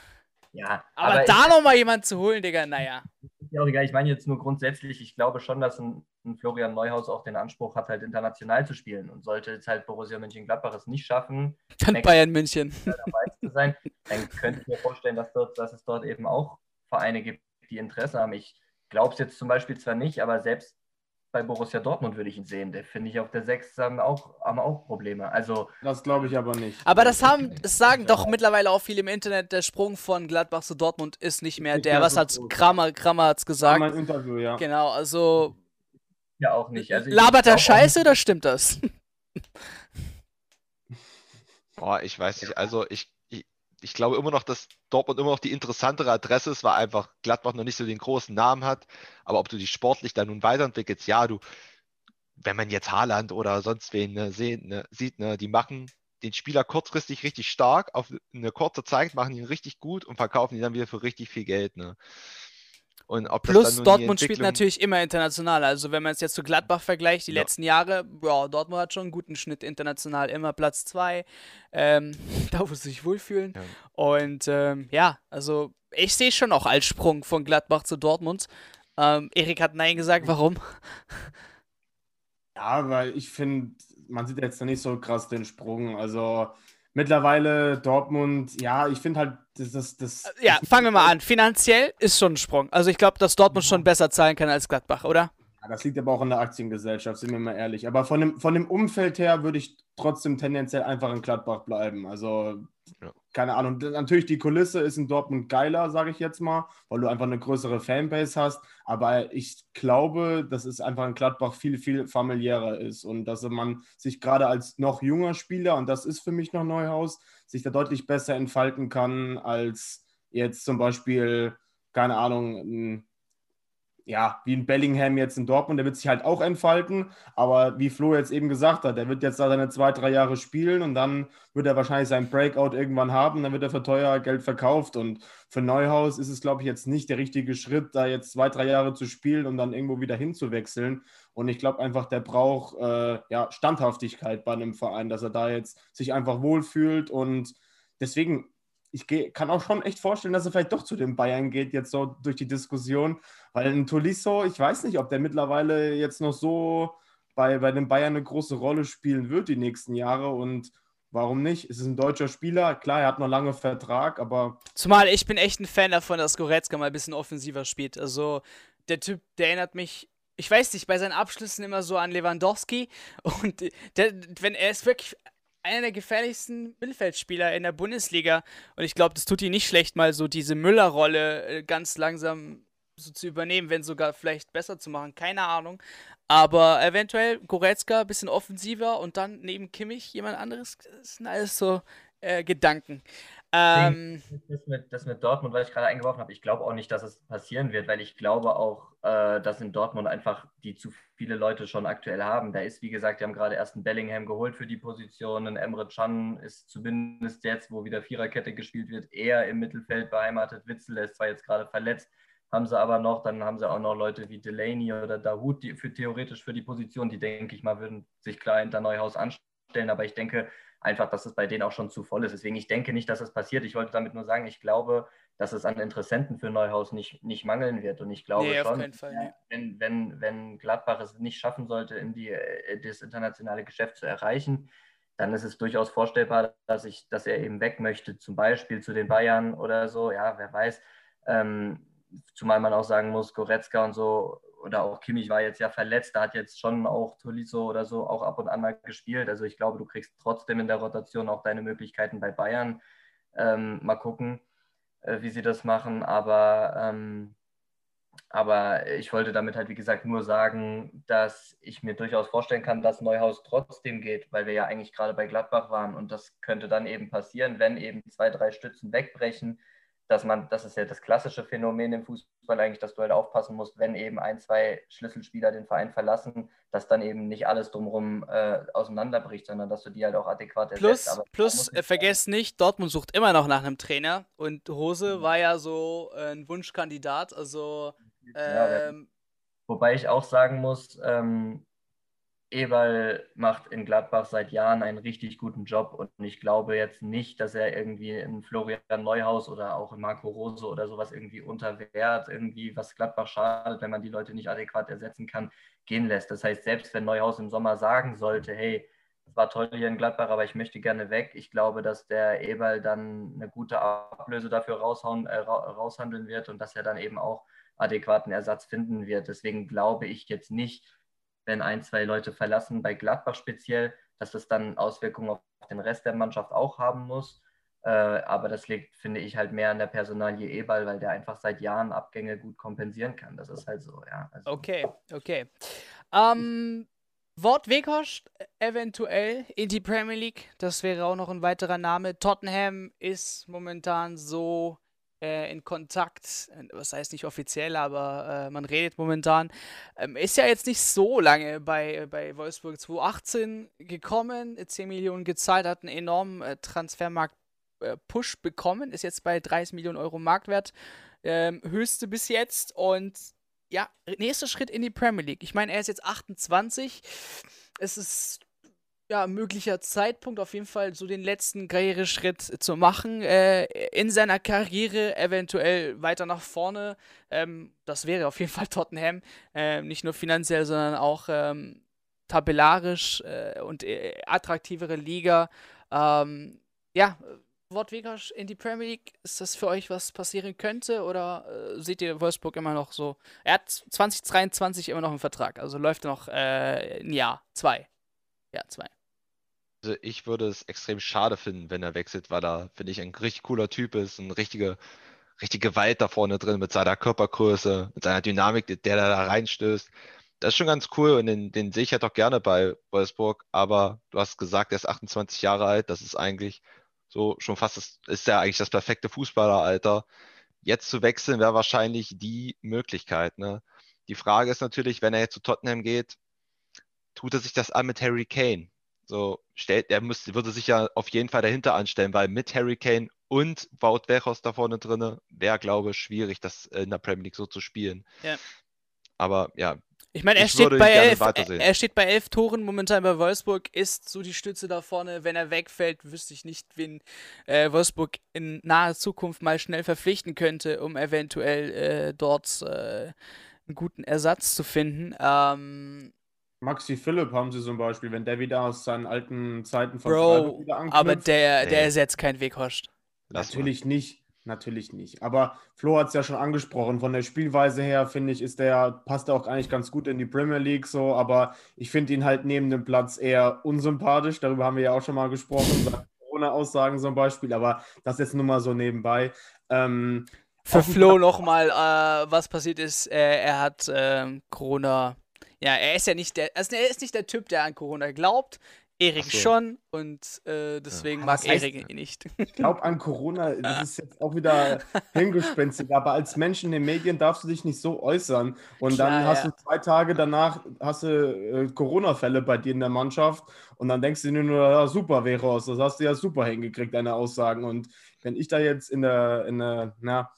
Ja, Aber, da nochmal jemand zu holen, Digga, naja. Ist ja auch egal. Ich meine jetzt nur grundsätzlich, ich glaube schon, dass ein, ein Florian Neuhaus auch den Anspruch hat, halt international zu spielen. Und sollte jetzt halt Borussia Mönchengladbach es nicht schaffen, Dann Bayern München. Dabei zu sein, dann könnte ich mir vorstellen, dass, dort, dass es dort eben auch Vereine gibt, die Interesse haben. Ich glaube es jetzt zum Beispiel zwar nicht, aber selbst bei Borussia Dortmund würde ich ihn sehen. Der finde ich auf der 6 haben auch, haben auch Probleme. Also Das glaube ich aber nicht. Aber das haben, das sagen doch mittlerweile auch viele im Internet, der Sprung von Gladbach zu Dortmund ist nicht mehr Nicht der. Was so hat. Kramer, Kramer hat's War gesagt. mein Interview, ja. Genau, also ja auch nicht. Also ich labert er Scheiße oder stimmt das? Boah, ich weiß nicht. Also ich, ich, glaube immer noch, dass Dortmund immer noch die interessantere Adresse ist, weil einfach Gladbach noch nicht so den großen Namen hat. Aber ob du dich sportlich da nun weiterentwickelst, ja, du, wenn man jetzt Haaland oder sonst wen ne, sehen, ne, sieht, ne, die machen den Spieler kurzfristig richtig stark, auf eine kurze Zeit machen ihn richtig gut und verkaufen ihn dann wieder für richtig viel Geld. Ne? Und ob das dann Plus die Dortmund spielt natürlich immer international. Also wenn man es jetzt zu Gladbach vergleicht, die Ja. letzten Jahre, ja, Dortmund hat schon einen guten Schnitt international, immer Platz 2. Ähm, da wo sie sich wohlfühlen. Ja. Und ähm, ja, also ich sehe schon auch als Sprung von Gladbach zu Dortmund. Ähm, Erik hat Nein gesagt, warum? Ja, weil ich finde, man sieht jetzt nicht so krass den Sprung. Also mittlerweile Dortmund, ja, ich finde halt, das, das, das Ja, fangen wir mal an. Finanziell ist schon ein Sprung. Also ich glaube, dass Dortmund schon besser zahlen kann als Gladbach, oder? Das liegt aber auch an der Aktiengesellschaft, sind wir mal ehrlich. Aber von dem, von dem Umfeld her würde ich trotzdem tendenziell einfach in Gladbach bleiben. Also, Ja. keine Ahnung. Natürlich, die Kulisse ist in Dortmund geiler, sage ich jetzt mal, weil du einfach eine größere Fanbase hast. Aber ich glaube, dass es einfach in Gladbach viel, viel familiärer ist und dass man sich gerade als noch junger Spieler, und das ist für mich noch Neuhaus, sich da deutlich besser entfalten kann als jetzt zum Beispiel, keine Ahnung, ein ja, wie ein Bellingham jetzt in Dortmund, der wird sich halt auch entfalten, aber wie Flo jetzt eben gesagt hat, der wird jetzt da seine zwei, drei Jahre spielen und dann wird er wahrscheinlich seinen Breakout irgendwann haben, dann wird er für teuer Geld verkauft. Und für Neuhaus ist es, glaube ich, jetzt nicht der richtige Schritt, da jetzt zwei, drei Jahre zu spielen und dann irgendwo wieder hinzuwechseln. Und ich glaube einfach, der braucht äh, ja, Standhaftigkeit bei einem Verein, dass er da jetzt sich einfach wohlfühlt. Und deswegen ich geh, kann auch schon echt vorstellen, dass er vielleicht doch zu den Bayern geht, jetzt so durch die Diskussion. Weil ein Tolisso, ich weiß nicht, ob der mittlerweile jetzt noch so bei, bei den Bayern eine große Rolle spielen wird die nächsten Jahre. Und warum nicht? Es ist ein deutscher Spieler. Klar, er hat noch lange Vertrag, aber Zumal ich bin echt ein Fan davon, dass Goretzka mal ein bisschen offensiver spielt. Also der Typ, der erinnert mich, ich weiß nicht, bei seinen Abschlüssen immer so an Lewandowski. Und der, wenn er ist wirklich einer der gefährlichsten Mittelfeldspieler in der Bundesliga. Und ich glaube, das tut ihm nicht schlecht, mal so diese Müller-Rolle äh, ganz langsam so zu übernehmen, wenn sogar vielleicht besser zu machen. Keine Ahnung. Aber eventuell Goretzka ein bisschen offensiver und dann neben Kimmich jemand anderes. Das sind alles so äh, Gedanken. Ähm, Das mit, das mit Dortmund, was ich gerade eingeworfen habe, ich glaube auch nicht, dass es passieren wird, weil ich glaube auch, äh, dass in Dortmund einfach die zu viele Leute schon aktuell haben. Da ist, wie gesagt, die haben gerade erst einen Bellingham geholt für die Position. Ein Emre Can ist zumindest jetzt, wo wieder Viererkette gespielt wird, eher im Mittelfeld beheimatet. Witzel ist zwar jetzt gerade verletzt, haben sie aber noch, dann haben sie auch noch Leute wie Delaney oder Dahoud, die für theoretisch für die Position, die denke ich mal, würden sich klar hinter Neuhaus anstellen. Aber ich denke, einfach, dass es bei denen auch schon zu voll ist. Deswegen, ich denke nicht, dass es passiert. Ich wollte damit nur sagen, ich glaube, dass es an Interessenten für Neuhaus nicht, nicht mangeln wird. Und ich glaube Nee, schon, Fall, wenn, wenn, wenn Gladbach es nicht schaffen sollte, in die, äh, das internationale Geschäft zu erreichen, dann ist es durchaus vorstellbar, dass, ich, dass er eben weg möchte, zum Beispiel zu den Bayern oder so. Ja, wer weiß. Ähm, zumal man auch sagen muss, Goretzka und so oder auch Kimmich war jetzt ja verletzt, da hat jetzt schon auch Tolisso oder so auch ab und an mal gespielt. Also ich glaube, du kriegst trotzdem in der Rotation auch deine Möglichkeiten bei Bayern. Ähm, mal gucken, äh, wie sie das machen. Aber, ähm, aber ich wollte damit halt, wie gesagt, nur sagen, dass ich mir durchaus vorstellen kann, dass Neuhaus trotzdem geht, weil wir ja eigentlich gerade bei Gladbach waren. Und das könnte dann eben passieren, wenn eben zwei, drei Stützen wegbrechen dass man, das ist ja das klassische Phänomen im Fußball eigentlich, dass du halt aufpassen musst, wenn eben ein, zwei Schlüsselspieler den Verein verlassen, dass dann eben nicht alles drumherum äh, auseinanderbricht, sondern dass du die halt auch adäquat ersetzt. Plus, plus muss äh, nicht vergesst nicht, Dortmund sucht immer noch nach einem Trainer und Hose Mhm. war ja so äh, ein Wunschkandidat. Also, Ja, ähm, Wobei ich auch sagen muss, ähm, Eberl macht in Gladbach seit Jahren einen richtig guten Job und ich glaube jetzt nicht, dass er irgendwie in Florian Neuhaus oder auch in Marco Rose oder sowas irgendwie unter Wert, irgendwie was Gladbach schadet, wenn man die Leute nicht adäquat ersetzen kann, gehen lässt. Das heißt, selbst wenn Neuhaus im Sommer sagen sollte, hey, es war toll hier in Gladbach, aber ich möchte gerne weg, ich glaube, dass der Eberl dann eine gute Ablöse dafür raushauen, äh, raushandeln wird und dass er dann eben auch adäquaten Ersatz finden wird. Deswegen glaube ich jetzt nicht, wenn ein, zwei Leute verlassen, bei Gladbach speziell, dass das dann Auswirkungen auf den Rest der Mannschaft auch haben muss. Äh, aber das liegt, finde ich, halt mehr an der Personalie Ebal, weil der einfach seit Jahren Abgänge gut kompensieren kann. Das ist halt so, ja. Also, okay, okay. Ähm, Wort Weghorst eventuell in die Premier League. Das wäre auch noch ein weiterer Name. Tottenham ist momentan so äh, in Kontakt. Äh, was heißt nicht offiziell, aber äh, man redet momentan. Ähm, ist ja jetzt nicht so lange bei, bei Wolfsburg 2018 gekommen, 10 Millionen gezahlt, hat einen enormen äh, Transfermarkt-Push äh, bekommen, ist jetzt bei 30 Millionen Euro Marktwert. Ähm, höchste bis jetzt und ja, nächster Schritt in die Premier League. Ich meine, er ist jetzt 28. Es ist ja, möglicher Zeitpunkt, auf jeden Fall so den letzten Karriereschritt zu machen, äh, in seiner Karriere eventuell weiter nach vorne. Ähm, das wäre auf jeden Fall Tottenham, äh, nicht nur finanziell, sondern auch ähm, tabellarisch äh, und äh, attraktivere Liga. Ähm, ja, Wort Vegas in die Premier League, ist das für euch was passieren könnte oder äh, seht ihr Wolfsburg immer noch so? Er hat 2023 immer noch einen Vertrag, also läuft noch äh, ein Jahr, zwei. Ja, zwei. Also ich würde es extrem schade finden, wenn er wechselt, weil er, finde ich, ein richtig cooler Typ ist, ein richtige, richtige Gewalt da vorne drin mit seiner Körpergröße, mit seiner Dynamik, der da reinstößt. Das ist schon ganz cool und den, den sehe ich halt auch gerne bei Wolfsburg, aber du hast gesagt, er ist 28 Jahre alt, das ist eigentlich so schon fast, das, ist ja eigentlich das perfekte Fußballeralter. Jetzt zu wechseln wäre wahrscheinlich die Möglichkeit. Ne? Die Frage ist natürlich, wenn er jetzt zu Tottenham geht, tut er sich das an mit Harry Kane? So stellt, er müsste, würde sich ja auf jeden Fall dahinter anstellen, weil mit Harry Kane und Wout Weghorst da vorne drin wäre, glaube ich, schwierig, das in der Premier League so zu spielen. Ja. Aber ja. Ich meine, er, ich steht bei elf, er steht bei elf Toren momentan bei Wolfsburg, ist so die Stütze da vorne. Wenn er wegfällt, wüsste ich nicht, wen äh, Wolfsburg in naher Zukunft mal schnell verpflichten könnte, um eventuell äh, dort äh, einen guten Ersatz zu finden. Ähm, Maxi Philipp haben sie zum Beispiel, wenn der wieder aus seinen alten Zeiten von Bro, wieder anknüpft. aber der, der ersetzt keinen Weghorst. Natürlich nicht, natürlich nicht. Aber Flo hat es ja schon angesprochen, von der Spielweise her, finde ich, ist der, passt er auch eigentlich ganz gut in die Premier League so, aber ich finde ihn halt neben dem Platz eher unsympathisch, darüber haben wir ja auch schon mal gesprochen, Corona-Aussagen zum Beispiel, aber das jetzt nur mal so nebenbei. Ähm, Für Flo nochmal, äh, was passiert ist, äh, er hat äh, Corona ja, er ist ja nicht der, also er ist nicht der Typ, der an Corona glaubt. Erik so. schon und äh, deswegen ja, mag Erik ihn nicht. Ich glaube an Corona, das ist jetzt auch wieder hingespenstig, aber als Mensch in den Medien darfst du dich nicht so äußern. Und Klar, dann hast ja. du zwei Tage danach hast du äh, Corona-Fälle bei dir in der Mannschaft und dann denkst du dir nur, ja, super, Veros, das hast du ja super hingekriegt, deine Aussagen. Und wenn ich da jetzt in der, in der, na,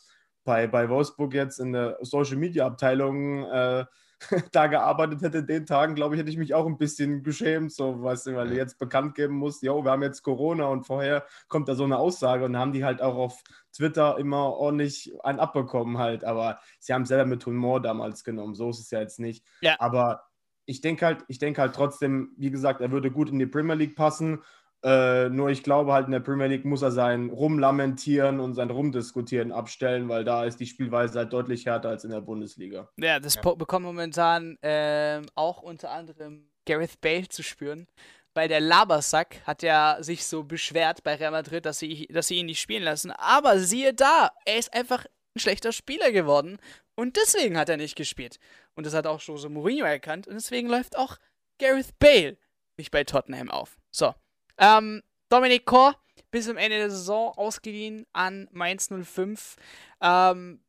bei, bei Wolfsburg jetzt in der Social Media Abteilung äh, da gearbeitet hätte, den Tagen, glaube ich, hätte ich mich auch ein bisschen geschämt, so, weißt du, weil du jetzt bekannt geben musst, jo, wir haben jetzt Corona und vorher kommt da so eine Aussage und haben die halt auch auf Twitter immer ordentlich einen abbekommen halt, aber sie haben selber mit Humor damals genommen, so ist es ja jetzt nicht. Ja. Aber ich denke halt, ich denke halt trotzdem, wie gesagt, er würde gut in die Premier League passen äh, nur ich glaube halt, in der Premier League muss er sein Rumlamentieren und sein Rumdiskutieren abstellen, weil da ist die Spielweise halt deutlich härter als in der Bundesliga. Ja, das ja. bekommt momentan äh, auch unter anderem Gareth Bale zu spüren, weil der Labersack hat ja sich so beschwert bei Real Madrid, dass sie, dass sie ihn nicht spielen lassen. Aber siehe da, er ist einfach ein schlechter Spieler geworden und deswegen hat er nicht gespielt. Und das hat auch Jose Mourinho erkannt und deswegen läuft auch Gareth Bale nicht bei Tottenham auf. So. Ähm, Dominik Kor bis zum Ende der Saison ausgeliehen an Mainz 05. Ähm,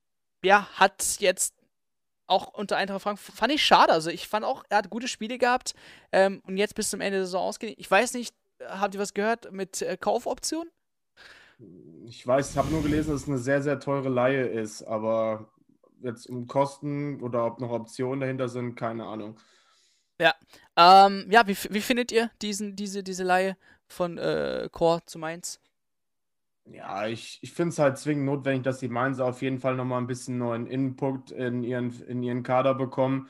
ja, hat jetzt auch unter Eintracht Frankfurt, fand ich schade. Also ich fand auch, er hat gute Spiele gehabt ähm, und jetzt bis zum Ende der Saison ausgeliehen. Ich weiß nicht, habt ihr was gehört mit äh, Kaufoption? Ich weiß, ich habe nur gelesen, dass es eine sehr, sehr teure Laie ist, aber jetzt um Kosten oder ob noch Optionen dahinter sind, keine Ahnung. Ja. Ähm, ja, wie, wie findet ihr diesen, diese, diese Laie von äh, Chor zu Mainz? Ja, ich, ich finde es halt zwingend notwendig, dass die Mainzer auf jeden Fall nochmal ein bisschen neuen Input in ihren, in ihren Kader bekommen.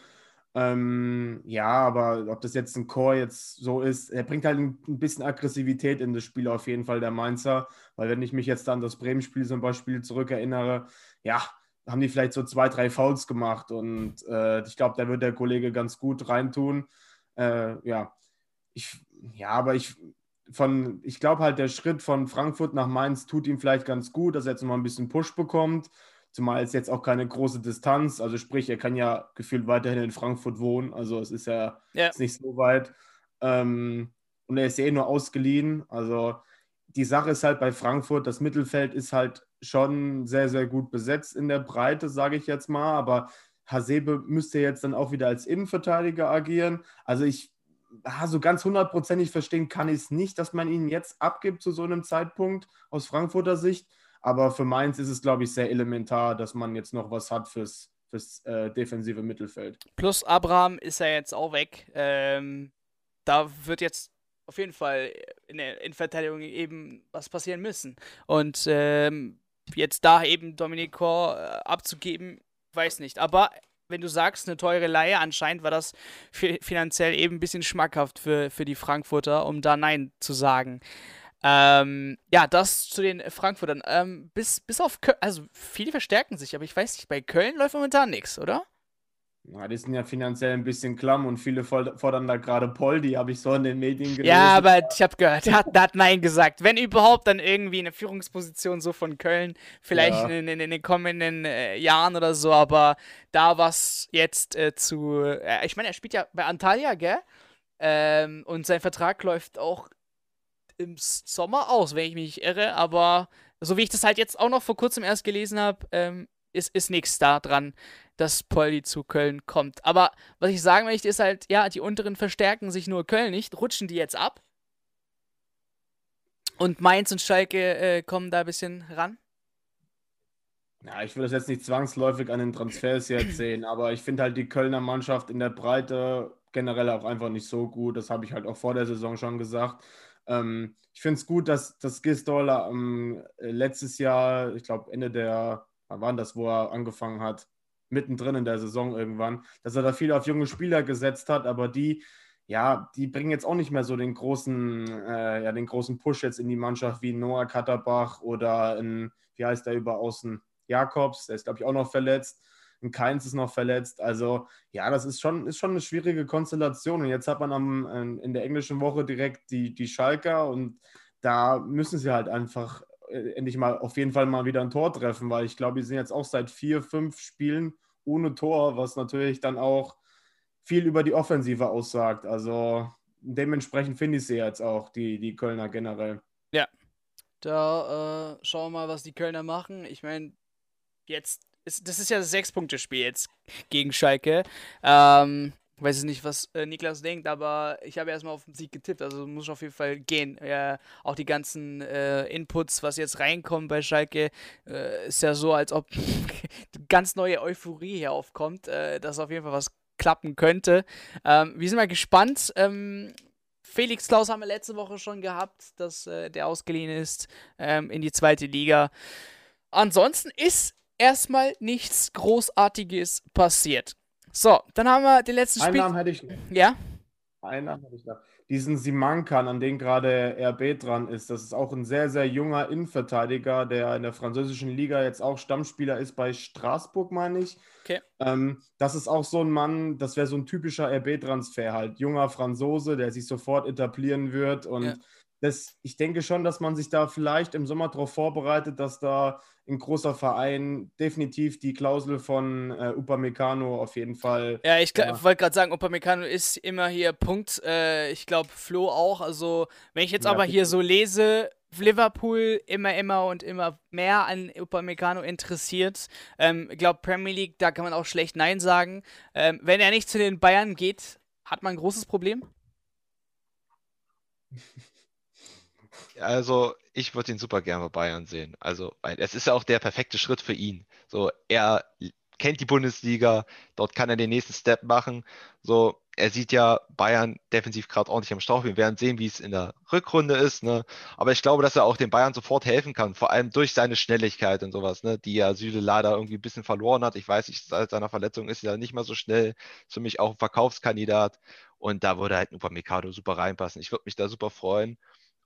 Ähm, ja, aber ob das jetzt ein Chor jetzt so ist, er bringt halt ein, ein, bisschen Aggressivität in das Spiel auf jeden Fall, der Mainzer. Weil wenn ich mich jetzt an das Bremen-Spiel zum Beispiel zurückerinnere, ja, haben die vielleicht so zwei, drei Fouls gemacht und äh, ich glaube, da wird der Kollege ganz gut reintun. Äh, ja, ich, ja, aber ich, von, ich glaube halt, der Schritt von Frankfurt nach Mainz tut ihm vielleicht ganz gut, dass er jetzt nochmal ein bisschen Push bekommt. Zumal es jetzt auch keine große Distanz, also sprich, er kann ja gefühlt weiterhin in Frankfurt wohnen, also es ist ja yeah. nicht so weit. Ähm, und er ist eh nur ausgeliehen. Also die Sache ist halt bei Frankfurt, das Mittelfeld ist halt schon sehr, sehr gut besetzt in der Breite, sage ich jetzt mal. Aber Hasebe müsste jetzt dann auch wieder als Innenverteidiger agieren. Also ich so ganz hundertprozentig verstehen kann ich es nicht, dass man ihn jetzt abgibt zu so einem Zeitpunkt aus Frankfurter Sicht. Aber für Mainz ist es, glaube ich, sehr elementar, dass man jetzt noch was hat fürs, fürs äh, defensive Mittelfeld. Plus Abraham ist ja jetzt auch weg. Ähm, da wird jetzt auf jeden Fall in der Innenverteidigung eben was passieren müssen. Und ähm, jetzt da eben Dominic Kor äh, abzugeben, weiß nicht. Aber wenn du sagst, eine teure Leihe, anscheinend war das finanziell eben ein bisschen schmackhaft für, für die Frankfurter, um da Nein zu sagen. Ähm, ja, das zu den Frankfurtern. Ähm, bis, bis auf Köln, also viele verstärken sich, aber ich weiß nicht, bei Köln läuft momentan nichts, oder? Ja, die sind ja finanziell ein bisschen klamm und viele fordern da gerade Poldi, habe ich so in den Medien gelesen. Ja, aber ich habe gehört, der hat, hat, Nein gesagt. Wenn überhaupt, dann irgendwie eine Führungsposition so von Köln, vielleicht ja. in, in, in, den kommenden äh, Jahren oder so, aber da was jetzt äh, zu. Äh, ich meine, er spielt ja bei Antalya, gell? Ähm, und sein Vertrag läuft auch im Sommer aus, wenn ich mich nicht irre, aber so wie ich das halt jetzt auch noch vor kurzem erst gelesen habe, ähm, ist, ist nichts da dran, dass Poldi zu Köln kommt. Aber was ich sagen möchte, ist halt, ja, die unteren verstärken sich nur Köln nicht, rutschen die jetzt ab. Und Mainz und Schalke äh, kommen da ein bisschen ran. Ja, ich will das jetzt nicht zwangsläufig an den Transfers jetzt sehen, aber ich finde halt die Kölner Mannschaft in der Breite generell auch einfach nicht so gut. Das habe ich halt auch vor der Saison schon gesagt. Ähm, ich finde es gut, dass, dass Gisdol ähm, letztes Jahr, ich glaube Ende der wann war das, wo er angefangen hat, mittendrin in der Saison irgendwann, dass er da viel auf junge Spieler gesetzt hat, aber die, ja, die bringen jetzt auch nicht mehr so den großen, äh, ja, den großen Push jetzt in die Mannschaft wie Noah Katterbach oder in, wie heißt der über außen, Jakobs, der ist, glaube ich, auch noch verletzt. Und Keins ist noch verletzt. Also, ja, das ist schon, ist schon eine schwierige Konstellation. Und jetzt hat man am, in der englischen Woche direkt die, die Schalker und da müssen sie halt einfach endlich mal auf jeden Fall mal wieder ein Tor treffen, weil ich glaube, wir sind jetzt auch seit vier, fünf Spielen ohne Tor, was natürlich dann auch viel über die Offensive aussagt. Also dementsprechend finde ich sie jetzt auch, die, die Kölner generell. Ja, da äh, schauen wir mal, was die Kölner machen. Ich meine, jetzt, ist, das ist ja das Sechs-Punkte-Spiel jetzt gegen Schalke. Ähm, ich weiß nicht, was äh, Niklas denkt, aber ich habe erstmal auf den Sieg getippt, also muss auf jeden Fall gehen. Ja, auch die ganzen äh, Inputs, was jetzt reinkommen bei Schalke, äh, ist ja so, als ob ganz neue Euphorie hier aufkommt, äh, dass auf jeden Fall was klappen könnte. Ähm, wir sind mal gespannt. Ähm, Felix Klaus haben wir letzte Woche schon gehabt, dass äh, der ausgeliehen ist ähm, in die zweite Liga. Ansonsten ist erstmal nichts Großartiges passiert. So, dann haben wir den letzten Spiel. Einen Namen hätte ich noch. Ja? Einen Namen hätte ich noch. Diesen Simankan, an den gerade RB dran ist, das ist auch ein sehr, sehr junger Innenverteidiger, der in der französischen Liga jetzt auch Stammspieler ist bei Straßburg, meine ich. Okay. Ähm, das ist auch so ein Mann, das wäre so ein typischer RB-Transfer halt. Junger Franzose, der sich sofort etablieren wird und ja das, ich denke schon, dass man sich da vielleicht im Sommer darauf vorbereitet, dass da ein großer Verein definitiv die Klausel von äh, Upamecano auf jeden Fall. Ja, ich ja. wollte gerade sagen, Upamecano ist immer hier Punkt. Äh, ich glaube, Flo auch. Also, wenn ich jetzt ja, aber hier so lese, Liverpool immer, immer und immer mehr an Upamecano interessiert. Ähm, ich glaube, Premier League, da kann man auch schlecht Nein sagen. Ähm, wenn er nicht zu den Bayern geht, hat man ein großes Problem? Also, ich würde ihn super gerne bei Bayern sehen. Also, es ist ja auch der perfekte Schritt für ihn. So, er kennt die Bundesliga, dort kann er den nächsten Step machen. So, er sieht ja Bayern defensiv gerade ordentlich am Stauch. Wir werden sehen, wie es in der Rückrunde ist. Ne? Aber ich glaube, dass er auch den Bayern sofort helfen kann, vor allem durch seine Schnelligkeit und sowas, ne? die ja Süle leider irgendwie ein bisschen verloren hat. Ich weiß nicht, seit seiner Verletzung ist er nicht mehr so schnell. Ist für mich auch ein Verkaufskandidat. Und da würde halt ein Upamecano super reinpassen. Ich würde mich da super freuen.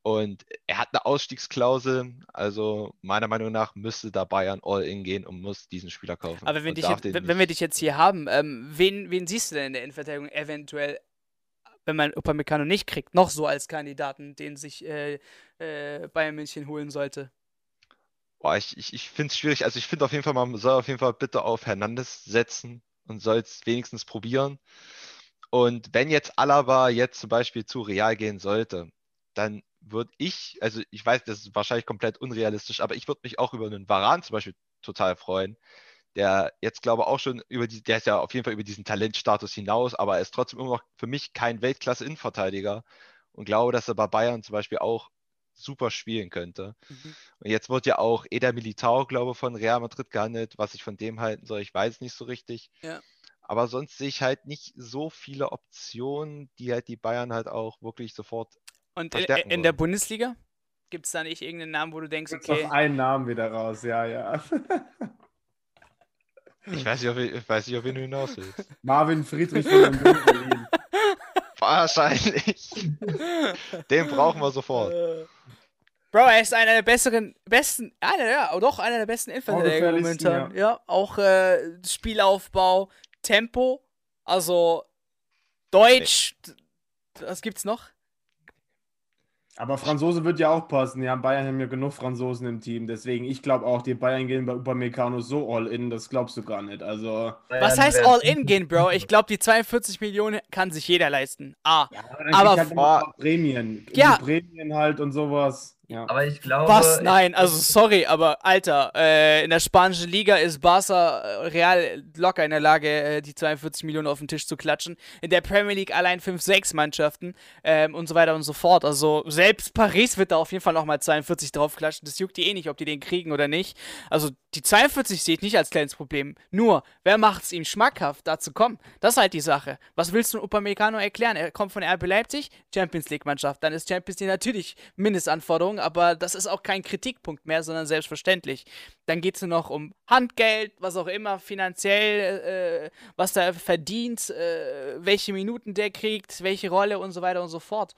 Und er hat eine Ausstiegsklausel, also meiner Meinung nach müsste da Bayern all in gehen und muss diesen Spieler kaufen. Aber wenn, dich jetzt, wenn wir dich jetzt hier haben, ähm, wen, wen siehst du denn in der Innenverteidigung eventuell, wenn man Upamecano nicht kriegt, noch so als Kandidaten, den sich äh, äh, Bayern München holen sollte? Boah, ich, ich, ich finde es schwierig. Also ich finde auf jeden Fall, man soll auf jeden Fall bitte auf Hernandez setzen und soll es wenigstens probieren. Und wenn jetzt Alaba jetzt zum Beispiel zu Real gehen sollte, dann würde ich, also ich weiß, das ist wahrscheinlich komplett unrealistisch, aber ich würde mich auch über einen Varan zum Beispiel total freuen, der jetzt glaube ich auch schon über die, der ist ja auf jeden Fall über diesen Talentstatus hinaus, aber er ist trotzdem immer noch für mich kein Weltklasse-Innenverteidiger und glaube, dass er bei Bayern zum Beispiel auch super spielen könnte. Mhm. Und jetzt wird ja auch Eder Militao, glaube ich, von Real Madrid gehandelt. Was ich von dem halten soll, ich weiß nicht so richtig. Ja. Aber sonst sehe ich halt nicht so viele Optionen, die halt die Bayern halt auch wirklich sofort und in, in der Bundesliga? Gibt es da nicht irgendeinen Namen, wo du denkst, Gibt's okay. Noch einen Namen wieder raus, ja, ja. ich weiß nicht, ob, ich, weiß nicht, ob du hinaus willst. Marvin Friedrich von Berlin. Wahrscheinlich. Den brauchen wir sofort. Bro, er ist einer der besseren, besten, einer, ja, doch einer der besten Innenverteidiger momentan. Ja. ja, auch äh, Spielaufbau, Tempo, also Deutsch, was gibt's noch? Aber Franzose wird ja auch passen. Ja, Bayern haben ja genug Franzosen im Team. Deswegen, ich glaube auch, die Bayern gehen bei Upamecano so all in, das glaubst du gar nicht. Also. Was heißt all in gehen, Bro? Ich glaube, die 42 Millionen kann sich jeder leisten. Ah. Ja, aber, aber halt Prämien. Ja. Prämien halt und sowas. Ja. Aber ich glaube. Was? Nein, also sorry, aber Alter, äh, in der spanischen Liga ist Barca äh, real locker in der Lage, äh, die 42 Millionen auf den Tisch zu klatschen. In der Premier League allein 5, 6 Mannschaften ähm, und so weiter und so fort. Also selbst Paris wird da auf jeden Fall nochmal 42 draufklatschen. Das juckt die eh nicht, ob die den kriegen oder nicht. Also die 42 sehe ich nicht als kleines Problem. Nur, wer macht es ihm schmackhaft, da zu kommen? Das ist halt die Sache. Was willst du Upamecano erklären? Er kommt von RB Leipzig, Champions League Mannschaft. Dann ist Champions League natürlich Mindestanforderung, aber das ist auch kein Kritikpunkt mehr, sondern selbstverständlich. Dann geht es nur noch um Handgeld, was auch immer, finanziell, äh, was er verdient, äh, welche Minuten der kriegt, welche Rolle und so weiter und so fort.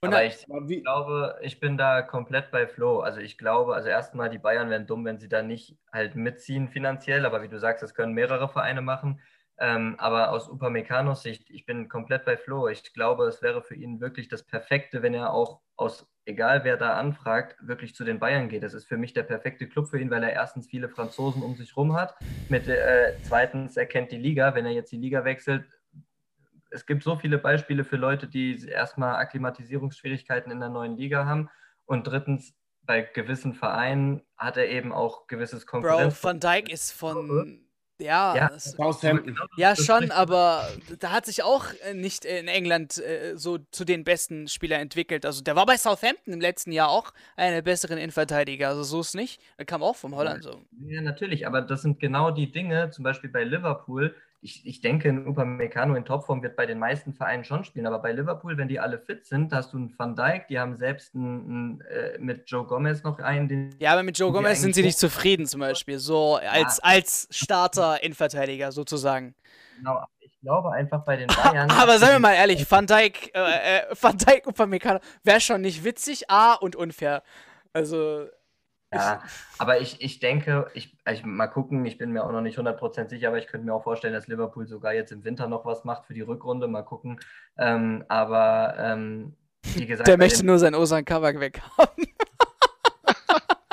Und aber ich, ich glaube, ich bin da komplett bei Flo. Also ich glaube, also erstmal, die Bayern wären dumm, wenn sie da nicht halt mitziehen finanziell, aber wie du sagst, das können mehrere Vereine machen. Ähm, aber aus Upameccanos Sicht, ich bin komplett bei Flo. Ich glaube, es wäre für ihn wirklich das Perfekte, wenn er auch aus, egal wer da anfragt, wirklich zu den Bayern geht. Das ist für mich der perfekte Club für ihn, weil er erstens viele Franzosen um sich rum hat. Mit, äh, zweitens, er kennt die Liga. Wenn er jetzt die Liga wechselt, es gibt so viele Beispiele für Leute, die erstmal Akklimatisierungsschwierigkeiten in der neuen Liga haben. Und drittens, bei gewissen Vereinen hat er eben auch gewisses Konkurrenz. Bro, Van Dijk ist von. Ja, ja, Southampton. ja schon, aber da hat sich auch äh, nicht in England äh, so zu den besten Spielern entwickelt. Also der war bei Southampton im letzten Jahr auch einer der besseren Innenverteidiger. Also so ist nicht. Er kam auch vom Holland so. Ja, natürlich, aber das sind genau die Dinge, zum Beispiel bei Liverpool, ich, ich denke, ein Upamecano in Topform wird bei den meisten Vereinen schon spielen, aber bei Liverpool, wenn die alle fit sind, hast du einen Van Dijk, die haben selbst einen, einen, äh, mit Joe Gomez noch einen. Den, ja, aber mit Joe Gomez sind sie nicht zufrieden zum Beispiel, so als, ja. als Starter Innenverteidiger sozusagen. Genau, ich glaube einfach bei den Bayern. aber seien wir mal ehrlich, Van Dijk, äh, äh, Van Dijk Upamecano wäre schon nicht witzig, A und unfair. Also ja, aber ich, ich denke, ich, ich mal gucken, ich bin mir auch noch nicht 100% sicher, aber ich könnte mir auch vorstellen, dass Liverpool sogar jetzt im Winter noch was macht für die Rückrunde. Mal gucken. Ähm, aber ähm, wie gesagt. Der möchte nur sein Osan Kabak weghaben.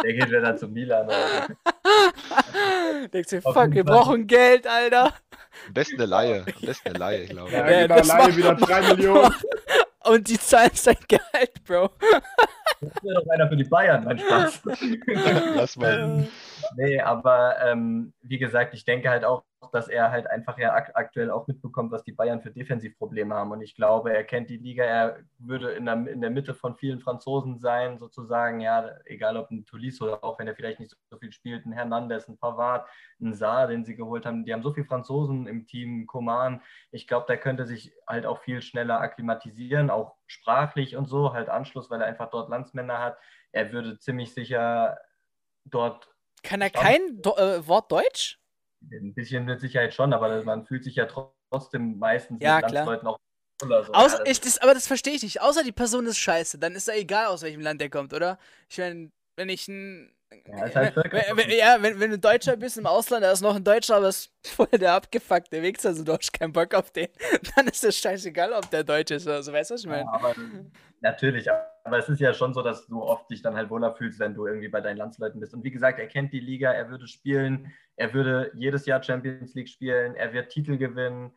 Der geht wieder zu Milan. Denkst du, fuck, wir brauchen Geld, Alter. Am besten eine Laie. Am besten eine Laie, ich glaube. Ja, ja, genau, Laie wieder 3 Millionen. Und die zahlen sein Gehalt, Bro. Das wäre doch einer für die Bayern, mein Spaß. Lass mal. Nee, aber ähm, wie gesagt, ich denke halt auch, dass er halt einfach ja ak aktuell auch mitbekommt, was die Bayern für Defensivprobleme haben. Und ich glaube, er kennt die Liga, er würde in der, in der Mitte von vielen Franzosen sein, sozusagen, ja, egal ob ein oder auch wenn er vielleicht nicht so viel spielt, ein Hernandez, ein Pavard, ein Saar, den sie geholt haben. Die haben so viele Franzosen im Team, Coman. Ich glaube, der könnte sich halt auch viel schneller akklimatisieren, auch sprachlich und so, halt Anschluss, weil er einfach dort Landsmänner hat. Er würde ziemlich sicher dort. Kann er kein Do äh, Wort Deutsch? Ein bisschen mit Sicherheit schon, aber man fühlt sich ja trotzdem meistens Ja, mit klar. Landsleuten auch oder so. Außer, ich, das, aber das verstehe ich nicht. Außer die Person ist scheiße. Dann ist ja egal, aus welchem Land der kommt, oder? Ich meine, wenn ich ein. Ja, ist halt wenn, ja, wenn, wenn du ein Deutscher bist im Ausland, da ist noch ein Deutscher, aber ist voll der abgefuckte Wichser, also du hast keinen Bock auf den, dann ist es scheißegal, ob der Deutsch ist oder so, weißt du, was ich meine? Ja, aber natürlich, aber es ist ja schon so, dass du oft dich dann halt wohler fühlst, wenn du irgendwie bei deinen Landsleuten bist. Und wie gesagt, er kennt die Liga, er würde spielen, er würde jedes Jahr Champions League spielen, er wird Titel gewinnen.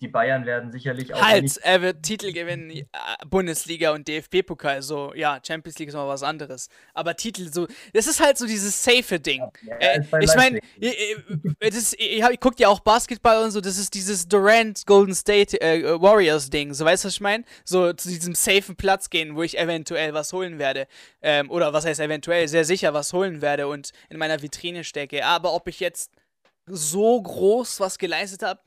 Die Bayern werden sicherlich auch Halt, er wird Titel gewinnen, äh, Bundesliga und DFB-Pokal, so, ja, Champions League ist noch was anderes. Aber Titel, so, das ist halt so dieses safe Ding. Ja, Äh, ich meine, ich, hab- ich guck ja auch Basketball und so, das ist dieses Durant Golden State äh, Warriors Ding, so weißt du, was ich meine? So zu diesem safen Platz gehen, wo ich eventuell was holen werde. Ähm, oder was heißt eventuell, sehr sicher was holen werde und in meiner Vitrine stecke. Aber ob ich jetzt so groß was geleistet habe,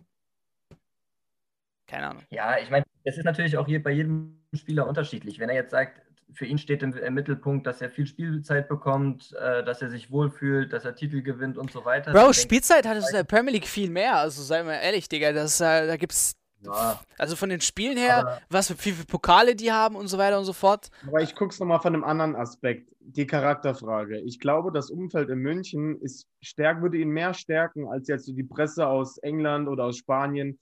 keine Ahnung. Ja, ich meine, es ist natürlich auch hier bei jedem Spieler unterschiedlich. Wenn er jetzt sagt, für ihn steht im, im Mittelpunkt, dass er viel Spielzeit bekommt, äh, dass er sich wohlfühlt, dass er Titel gewinnt und so weiter. Bro, Spielzeit hat es in der Premier League viel mehr, also sei mal ehrlich, Digga, das, äh, da gibt's, ja, also von den Spielen her, Aber- was für wie viele Pokale die haben und so weiter und so fort. Aber ich gucke es nochmal von einem anderen Aspekt. Die Charakterfrage. Ich glaube, das Umfeld in München ist stärk, würde ihn mehr stärken als jetzt so die Presse aus England oder aus Spanien.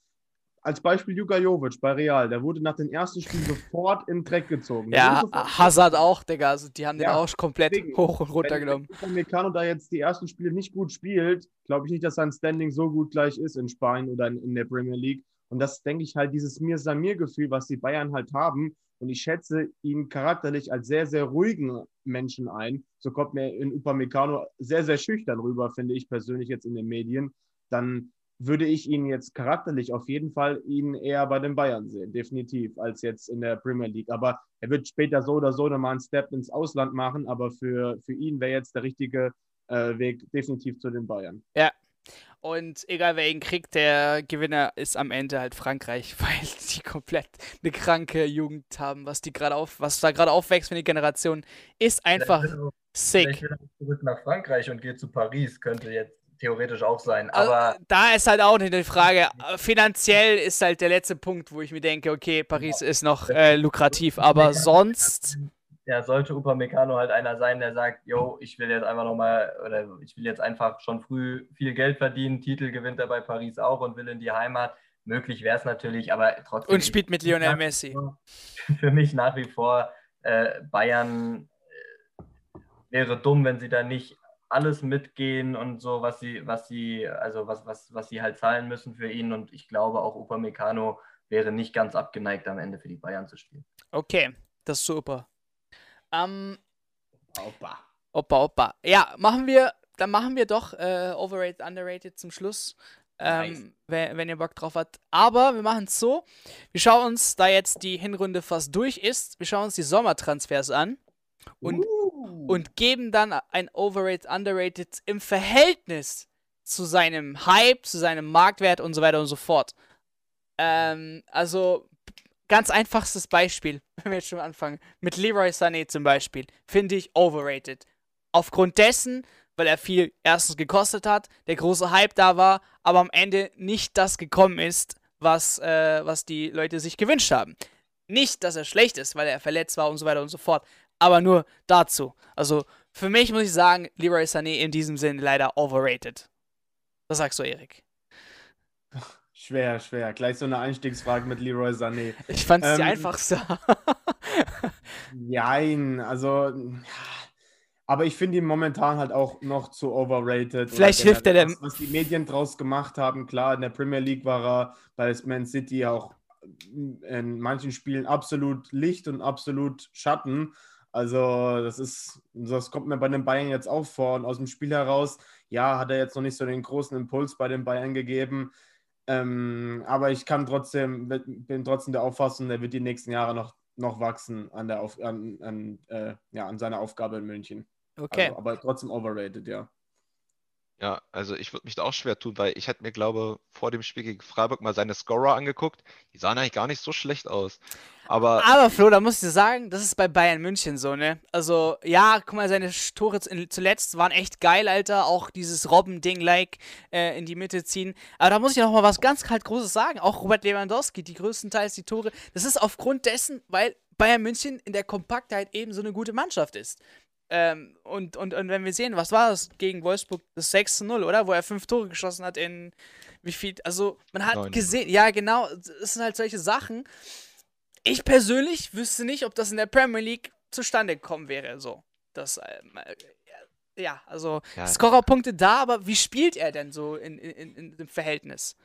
Als Beispiel Juga Jovic bei Real. Der wurde nach dem ersten Spiel sofort in den Dreck gezogen. Ja, Hazard auch, Digga. Also die haben den Ja, auch komplett deswegen. hoch und runter genommen. Wenn Meccano da jetzt die ersten Spiele nicht gut spielt, glaube ich nicht, dass sein Standing so gut gleich ist in Spanien oder in, in der Premier League. Und das denke ich halt, dieses Mir-Samir-Gefühl, was die Bayern halt haben. Und ich schätze ihn charakterlich als sehr, sehr ruhigen Menschen ein. So kommt mir in Upamecano sehr, sehr schüchtern rüber, finde ich persönlich jetzt in den Medien. Dann würde ich ihn jetzt charakterlich auf jeden Fall ihn eher bei den Bayern sehen, definitiv, als jetzt in der Premier League. Aber er wird später so oder so nochmal einen Step ins Ausland machen, aber für, für ihn wäre jetzt der richtige äh, Weg definitiv zu den Bayern. Und egal wer ihn kriegt, der Gewinner ist am Ende halt Frankreich, weil die komplett eine kranke Jugend haben, was die gerade auf, was da gerade aufwächst für die Generation, ist einfach sick. Vielleicht will er zurück nach Frankreich und geht zu Paris, könnte jetzt theoretisch auch sein. Also, Aber da ist halt auch nicht die Frage. Finanziell ist halt der letzte Punkt, wo ich mir denke, okay, Paris ist noch äh, lukrativ, aber sonst. ja, sollte Upamecano halt einer sein, der sagt, yo, ich will jetzt einfach nochmal, oder ich will jetzt einfach schon früh viel Geld verdienen, Titel gewinnt er bei Paris auch und will in die Heimat. Möglich wäre es natürlich, aber trotzdem. Und spielt mit Lionel Messi. Für mich nach wie vor äh, Bayern äh, wäre dumm, wenn sie da nicht alles mitgehen und so, was sie, was sie, also was, was, was sie halt zahlen müssen für ihn. Und ich glaube auch Upamecano wäre nicht ganz abgeneigt, am Ende für die Bayern zu spielen. Okay, das ist super. Ähm, Opa. Opa, Opa. Ja, machen wir, dann machen wir doch äh, Overrated, Underrated zum Schluss. Ähm, Nice. wenn, wenn ihr Bock drauf habt. Aber wir machen es so. Wir schauen uns, da jetzt die Hinrunde fast durch ist, wir schauen uns die Sommertransfers an und, Uh. Und geben dann ein Overrated, Underrated im Verhältnis zu seinem Hype, zu seinem Marktwert und so weiter und so fort. Ähm, also ganz einfachstes Beispiel, wenn wir jetzt schon anfangen, mit Leroy Sané zum Beispiel, finde ich overrated. Aufgrund dessen, weil er viel erstens gekostet hat, der große Hype da war, aber am Ende nicht das gekommen ist, was, äh, was die Leute sich gewünscht haben. Nicht, dass er schlecht ist, weil er verletzt war und so weiter und so fort, aber nur dazu. Also für mich muss ich sagen, Leroy Sané in diesem Sinne leider overrated. Was sagst du, Erik? Schwer, schwer. Gleich so eine Einstiegsfrage mit Leroy Sané. Ich fand es die Ähm, einfachste. Jein, also. Aber ich finde ihn momentan halt auch noch zu overrated. Vielleicht hilft er dem- Was, was die Medien draus gemacht haben, klar, in der Premier League war er bei Man City auch in manchen Spielen absolut Licht und absolut Schatten. Also, das ist, das kommt mir bei den Bayern jetzt auch vor. Und aus dem Spiel heraus, ja, hat er jetzt noch nicht so den großen Impuls bei den Bayern gegeben. Ähm, aber ich kann trotzdem, bin trotzdem der Auffassung, der wird die nächsten Jahre noch, noch wachsen an, der Auf, an, an, äh, ja, an seiner Aufgabe in München. Okay. Also, aber trotzdem overrated, ja. Ja, also ich würde mich da auch schwer tun, weil ich hätte mir, glaube vor dem Spiel gegen Freiburg mal seine Scorer angeguckt. Die sahen eigentlich gar nicht so schlecht aus. Aber, Aber Flo, da muss ich dir sagen, das ist bei Bayern München so, ne? Also, ja, guck mal, seine Tore zuletzt waren echt geil, Alter. Auch dieses Robben-Ding-like äh, in die Mitte ziehen. Aber da muss ich noch mal was ganz kalt Großes sagen. Auch Robert Lewandowski, die größtenteils die Tore. Das ist aufgrund dessen, weil Bayern München in der Kompaktheit eben so eine gute Mannschaft ist. Ähm, und, und, und wenn wir sehen, was war das gegen Wolfsburg? Das 6 zu 0, oder? Wo er fünf Tore geschossen hat in wie viel? Also, man hat Neun. gesehen, ja, genau, das sind halt solche Sachen. Ich persönlich wüsste nicht, ob das in der Premier League zustande gekommen wäre. So. Das, ähm, äh, ja, also Ja. Scorerpunkte da, aber wie spielt er denn so in, in, in dem Verhältnis?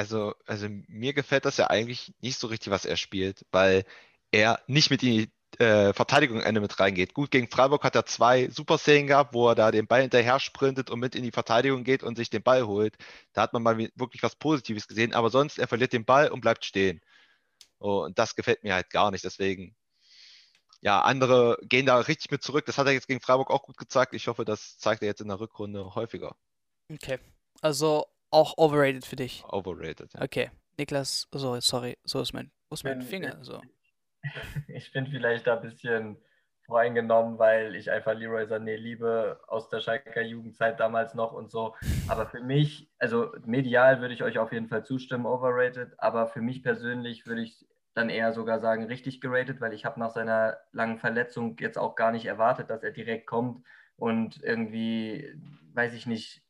also, also mir gefällt das ja eigentlich nicht so richtig, was er spielt, weil er nicht mit äh, Verteidigung Ende mit reingeht. Gut, gegen Freiburg hat er zwei super Szenen gehabt, wo er da den Ball hinterher sprintet und mit in die Verteidigung geht und sich den Ball holt. Da hat man mal wirklich was Positives gesehen, aber sonst, er verliert den Ball und bleibt stehen. Oh, und das gefällt mir halt gar nicht. Deswegen, ja, andere gehen da richtig mit zurück. Das hat er jetzt gegen Freiburg auch gut gezeigt. Ich hoffe, das zeigt er jetzt in der Rückrunde häufiger. Okay. Also auch overrated für dich. Overrated. Ja. Okay. Niklas, so, sorry, so ist mein, wo ist mein Bin- Finger? So. Ich bin vielleicht da ein bisschen voreingenommen, weil ich einfach Leroy Sané liebe aus der Schalker Jugendzeit damals noch und so. Aber für mich, also medial würde ich euch auf jeden Fall zustimmen, overrated. Aber für mich persönlich würde ich dann eher sogar sagen, richtig geratet, weil ich habe nach seiner langen Verletzung jetzt auch gar nicht erwartet, dass er direkt kommt und irgendwie, weiß ich nicht,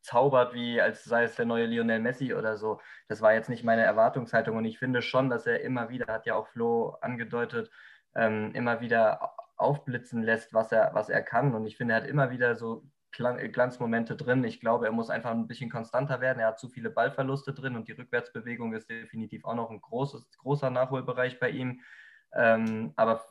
zaubert, wie als sei es der neue Lionel Messi oder so. Das war jetzt nicht meine Erwartungshaltung und ich finde schon, dass er immer wieder, hat ja auch Flo angedeutet, ähm, immer wieder aufblitzen lässt, was er, was er kann. Und ich finde, er hat immer wieder so Glanzmomente drin. Ich glaube, er muss einfach ein bisschen konstanter werden. Er hat zu viele Ballverluste drin und die Rückwärtsbewegung ist definitiv auch noch ein großes, großer Nachholbereich bei ihm. Ähm, aber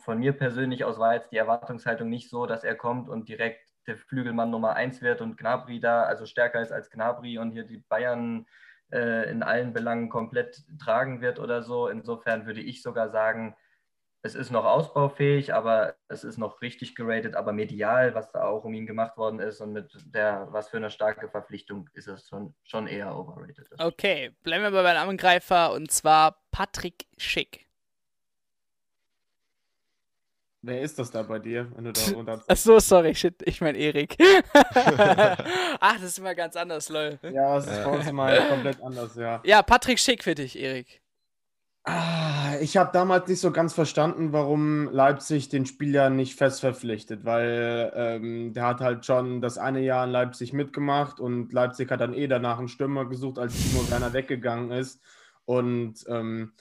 von mir persönlich aus war jetzt die Erwartungshaltung nicht so, dass er kommt und direkt der Flügelmann Nummer 1 wird und Gnabry da, also stärker ist als Gnabry und hier die Bayern äh, in allen Belangen komplett tragen wird oder so. Insofern würde ich sogar sagen, es ist noch ausbaufähig, aber es ist noch richtig geratet, aber medial, was da auch um ihn gemacht worden ist und mit der, was für eine starke Verpflichtung ist es schon, schon eher overrated. Okay, bleiben wir bei meinem Angreifer und zwar Patrick Schick. Wer ist das da bei dir, wenn du da runter... Ach so, sorry, shit, ich mein Erik. Ach, das ist immer ganz anders, lol. Ja, es ist bei uns mal komplett anders, ja. Ja, Patrick Schick für dich, Erik. Ah, ich habe damals nicht so ganz verstanden, warum Leipzig den Spieler nicht fest verpflichtet, weil ähm, der hat halt schon das eine Jahr in Leipzig mitgemacht und Leipzig hat dann eh danach einen Stürmer gesucht, als Timo Werner weggegangen ist. Und ähm,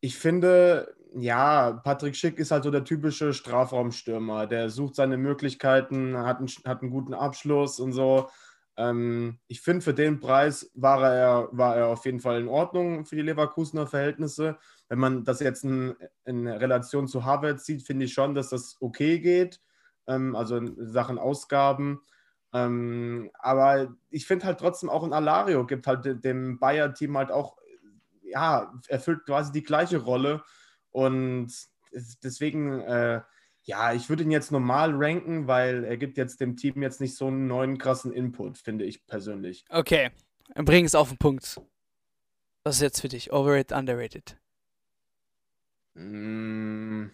ich finde, ja, Patrick Schick ist halt so der typische Strafraumstürmer. Der sucht seine Möglichkeiten, hat einen, hat einen guten Abschluss und so. Ähm, ich finde, für den Preis war er, war er auf jeden Fall in Ordnung für die Leverkusener Verhältnisse. Wenn man das jetzt in, in Relation zu Harvard sieht, finde ich schon, dass das okay geht. Ähm, also in Sachen Ausgaben. Ähm, aber ich finde halt trotzdem auch ein Alario gibt halt de- dem Bayer-Team halt auch, ja, erfüllt quasi die gleiche Rolle. Und es- deswegen, äh, ja, ich würde ihn jetzt normal ranken, weil er gibt jetzt dem Team jetzt nicht so einen neuen krassen Input, finde ich persönlich. Okay, dann bring es auf den Punkt. Was ist jetzt für dich? Overrated, underrated? Mm.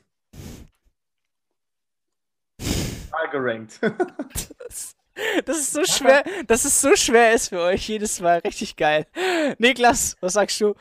Gerankt. Das, das ist so schwer, dass es so schwer ist für euch jedes Mal. Richtig geil. Niklas, was sagst du?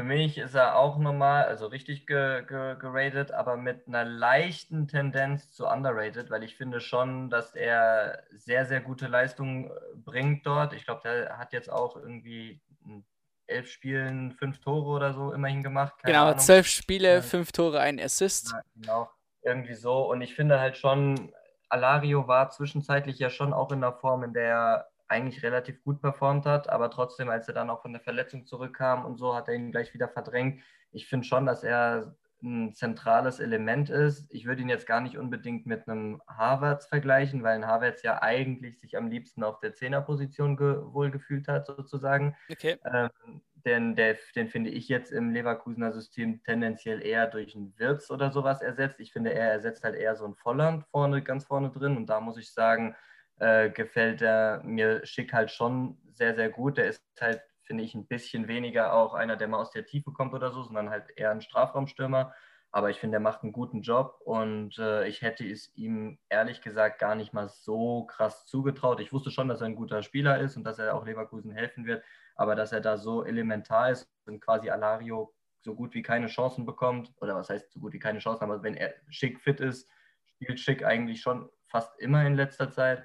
Für mich ist er auch normal, also richtig ge ge geratet, aber mit einer leichten Tendenz zu underrated, weil ich finde schon, dass er sehr, sehr gute Leistungen äh, bringt dort. Ich glaube, der hat jetzt auch irgendwie in elf Spielen fünf Tore oder so immerhin gemacht. Keine genau, Ahnung. zwölf Spiele, fünf Tore, ein Assist. Ja, genau, irgendwie so. Und ich finde halt schon, Alario war zwischenzeitlich ja schon auch in der Form, in der er eigentlich relativ gut performt hat, aber trotzdem, als er dann auch von der Verletzung zurückkam und so, hat er ihn gleich wieder verdrängt. Ich finde schon, dass er ein zentrales Element ist. Ich würde ihn jetzt gar nicht unbedingt mit einem Harvards vergleichen, weil ein Harvards ja eigentlich sich am liebsten auf der Zehnerposition ge wohlgefühlt hat, sozusagen. Okay. Ähm, denn der, den finde ich jetzt im Leverkusener System tendenziell eher durch einen Wirtz oder sowas ersetzt. Ich finde, er ersetzt halt eher so ein Volland vorne, ganz vorne drin. Und da muss ich sagen, äh, gefällt er mir schick halt schon sehr, sehr gut. Der ist halt finde ich, ein bisschen weniger auch einer, der mal aus der Tiefe kommt oder so, sondern halt eher ein Strafraumstürmer. Aber ich finde, er macht einen guten Job und äh, ich hätte es ihm ehrlich gesagt gar nicht mal so krass zugetraut. Ich wusste schon, dass er ein guter Spieler ist und dass er auch Leverkusen helfen wird, aber dass er da so elementar ist und quasi Alario so gut wie keine Chancen bekommt, oder was heißt so gut wie keine Chancen, aber wenn er schick fit ist, spielt schick eigentlich schon fast immer in letzter Zeit,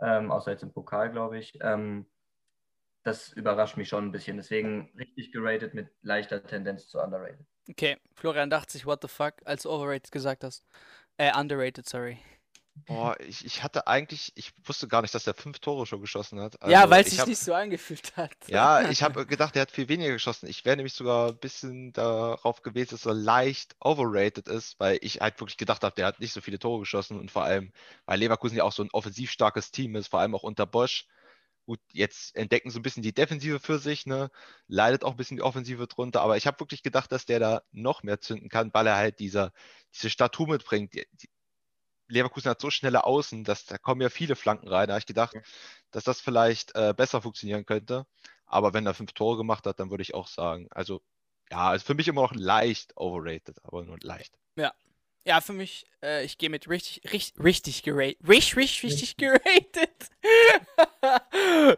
ähm, außer jetzt im Pokal, glaube ich. Ähm, das überrascht mich schon ein bisschen. Deswegen richtig geratet mit leichter Tendenz zu underrated. Okay, Florian dachte sich, what the fuck, als du overrated gesagt hast. Äh, underrated, sorry. Boah, ich, ich hatte eigentlich, ich wusste gar nicht, dass er fünf Tore schon geschossen hat. ja, Also weil es ich sich hab, nicht so angefühlt hat. ja, ich habe gedacht, er hat viel weniger geschossen. Ich wäre nämlich sogar ein bisschen darauf gewesen, dass er leicht overrated ist, weil ich halt wirklich gedacht habe, der hat nicht so viele Tore geschossen und vor allem, weil Leverkusen ja auch so ein offensiv starkes Team ist, vor allem auch unter Bosch. Gut, jetzt entdecken so ein bisschen die Defensive für sich, ne? Leidet auch ein bisschen die Offensive drunter, aber ich habe wirklich gedacht, dass der da noch mehr zünden kann, weil er halt dieser, diese Statur mitbringt. Die, die, Leverkusen hat so schnelle Außen, dass da kommen ja viele Flanken rein. Da habe ich gedacht, Ja. dass das vielleicht äh, besser funktionieren könnte. Aber wenn er fünf Tore gemacht hat, dann würde ich auch sagen, also ja, ist für mich immer noch leicht overrated, aber nur leicht. Ja, für mich, äh, ich gehe mit richtig, richtig, richtig geratet. Richtig, richtig, richtig geratet.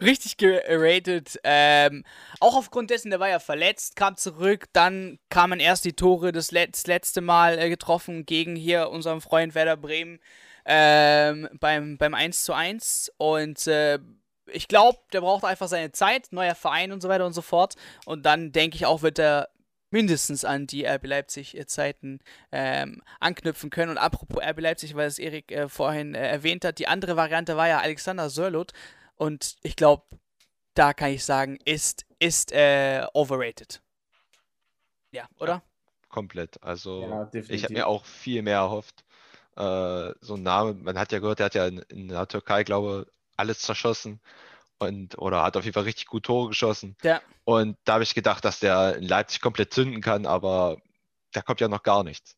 richtig geratet. Ähm, auch aufgrund dessen, der war ja verletzt, kam zurück, dann kamen erst die Tore das, Let das letzte Mal äh, getroffen gegen hier unseren Freund Werder Bremen ähm, beim, beim 1 zu 1. Und äh, ich glaube, der braucht einfach seine Zeit, neuer Verein und so weiter und so fort. Und dann denke ich auch, wird er mindestens an die RB Leipzig-Zeiten ähm, anknüpfen können. Und apropos RB Leipzig, weil es Erik äh, vorhin äh, erwähnt hat, die andere Variante war ja Alexander Sörlot. Und ich glaube, da kann ich sagen, ist, ist äh, overrated. Ja, oder? Komplett. Also Ja, ich habe mir auch viel mehr erhofft. Äh, so ein Name, man hat ja gehört, der hat ja in, in der Türkei, glaube alles zerschossen und oder hat auf jeden Fall richtig gut Tore geschossen. Ja. Und da habe ich gedacht, dass der in Leipzig komplett zünden kann, aber da kommt ja noch gar nichts.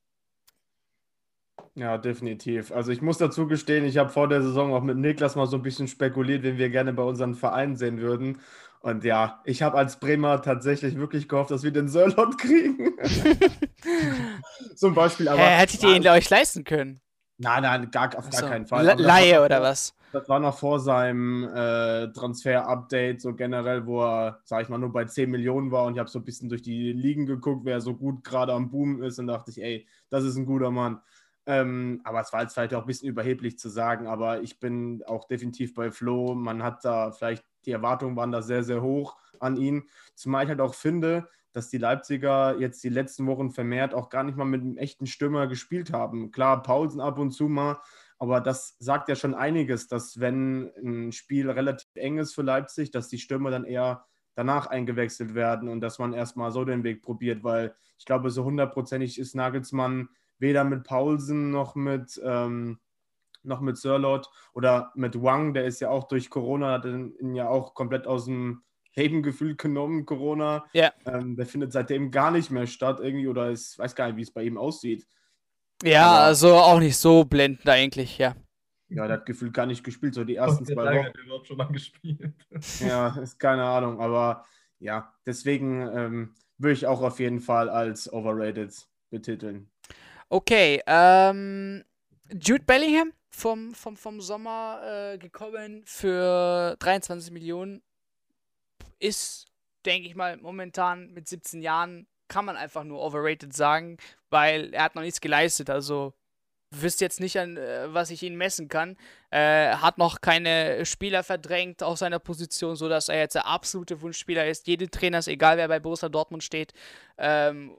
Ja, definitiv. Also ich muss dazu gestehen, ich habe vor der Saison auch mit Niklas mal so ein bisschen spekuliert, wen wir gerne bei unseren Vereinen sehen würden. Und ja, ich habe als Bremer tatsächlich wirklich gehofft, dass wir den Sörlot kriegen. Zum Beispiel, aber. Hä, hättet ihr ihn euch leisten können? Nein, nein, gar, auf gar Achso, keinen Fall. Aber Laie oder was? Das war noch vor seinem äh, Transfer-Update, so generell, wo er, sag ich mal, nur bei 10 Millionen war. Und ich habe so ein bisschen durch die Ligen geguckt, wer so gut gerade am Boom ist. Und dachte ich, ey, das ist ein guter Mann. Ähm, aber es war jetzt vielleicht auch ein bisschen überheblich zu sagen. Aber ich bin auch definitiv bei Flo. Man hat da vielleicht, die Erwartungen waren da sehr, sehr hoch an ihn. Zumal ich halt auch finde, dass die Leipziger jetzt die letzten Wochen vermehrt auch gar nicht mal mit einem echten Stürmer gespielt haben. Klar, Paulsen ab und zu mal, aber das sagt ja schon einiges, dass wenn ein Spiel relativ eng ist für Leipzig, dass die Stürmer dann eher danach eingewechselt werden und dass man erstmal so den Weg probiert, weil ich glaube, so hundertprozentig ist Nagelsmann weder mit Paulsen noch mit, ähm, noch mit Sörlot oder mit Wang, der ist ja auch durch Corona, hat ihn ja auch komplett aus dem Leben gefühlt genommen, Corona. Ja. Ähm, der findet seitdem gar nicht mehr statt irgendwie oder ich weiß gar nicht, wie es bei ihm aussieht. Ja, Aber- also auch nicht so blendend eigentlich, ja. Ja, der hat gefühlt gar nicht gespielt, so die ersten zwei Wochen. hat er überhaupt schon mal gespielt? Ja, ist keine Ahnung, aber ja, deswegen ähm, würde ich auch auf jeden Fall als overrated betiteln. Okay, ähm, Jude Bellingham vom, vom, vom Sommer äh, gekommen für 23 Millionen ist, denke ich mal, momentan mit 17 Jahren kann man einfach nur overrated sagen, weil er hat noch nichts geleistet. Also wisst jetzt nicht, an äh, was ich ihn messen kann. Äh, hat noch keine Spieler verdrängt auf seiner Position, sodass er jetzt der absolute Wunschspieler ist. Jede Trainer ist egal, wer bei Borussia Dortmund steht. Ähm,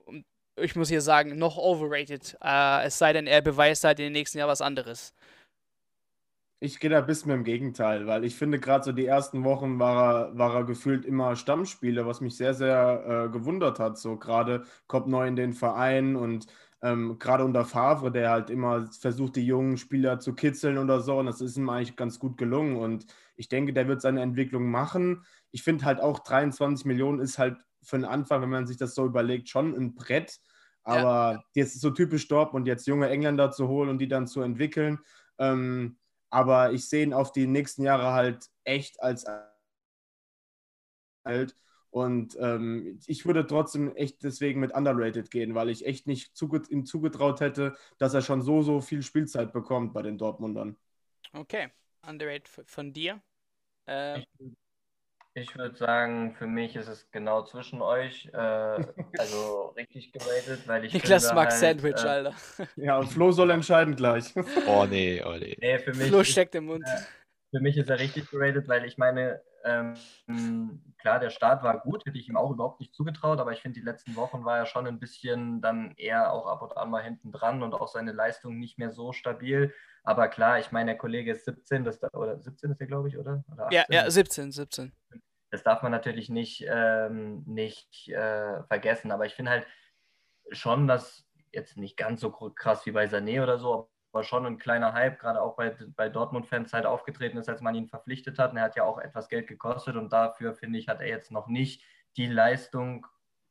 ich muss hier sagen, noch overrated. Äh, es sei denn, er beweist halt in den nächsten Jahr was anderes. Ich gehe da ein bisschen im Gegenteil, weil ich finde, gerade so die ersten Wochen war er, war er gefühlt immer Stammspieler, was mich sehr, sehr äh, gewundert hat. So gerade kommt neu in den Verein und Ähm, Gerade unter Favre, der halt immer versucht, die jungen Spieler zu kitzeln oder so. Und das ist ihm eigentlich ganz gut gelungen. Und ich denke, der wird seine Entwicklung machen. Ich finde halt auch 23 Millionen ist halt für den Anfang, wenn man sich das so überlegt, schon ein Brett. Aber ja. jetzt ist so typisch Dortmund, jetzt junge Engländer zu holen und die dann zu entwickeln. Ähm, aber ich sehe ihn auf die nächsten Jahre halt echt als alt. Und ähm, ich würde trotzdem echt deswegen mit underrated gehen, weil ich echt nicht zuget ihm zugetraut hätte, dass er schon so, so viel Spielzeit bekommt bei den Dortmundern. Okay, underrated von dir? Äh, ich, würde sagen, für mich ist es genau zwischen euch. Äh, also richtig geratet, weil ich. Niklas mag halt, Sandwich, äh, Alter. Ja, und Flo soll entscheiden gleich. Oh nee, oh nee. Nee, für mich, Flo ist, steckt im Mund. für mich ist er richtig geratet, weil ich meine, ähm, klar, der Start war gut, hätte ich ihm auch überhaupt nicht zugetraut, aber ich finde, die letzten Wochen war er schon ein bisschen dann eher auch ab und an mal hinten dran und auch seine Leistung nicht mehr so stabil. Aber klar, ich meine, der Kollege ist 17, das, oder 17 ist er, glaube ich, oder? oder 18? Ja, ja, 17, 17. Das darf man natürlich nicht, ähm, nicht äh, vergessen, aber ich finde halt schon, dass jetzt nicht ganz so krass wie bei Sané oder so, aber schon ein kleiner Hype, gerade auch bei, bei Dortmund-Fans halt aufgetreten ist, als man ihn verpflichtet hat. Und er hat ja auch etwas Geld gekostet und dafür, finde ich, hat er jetzt noch nicht die Leistung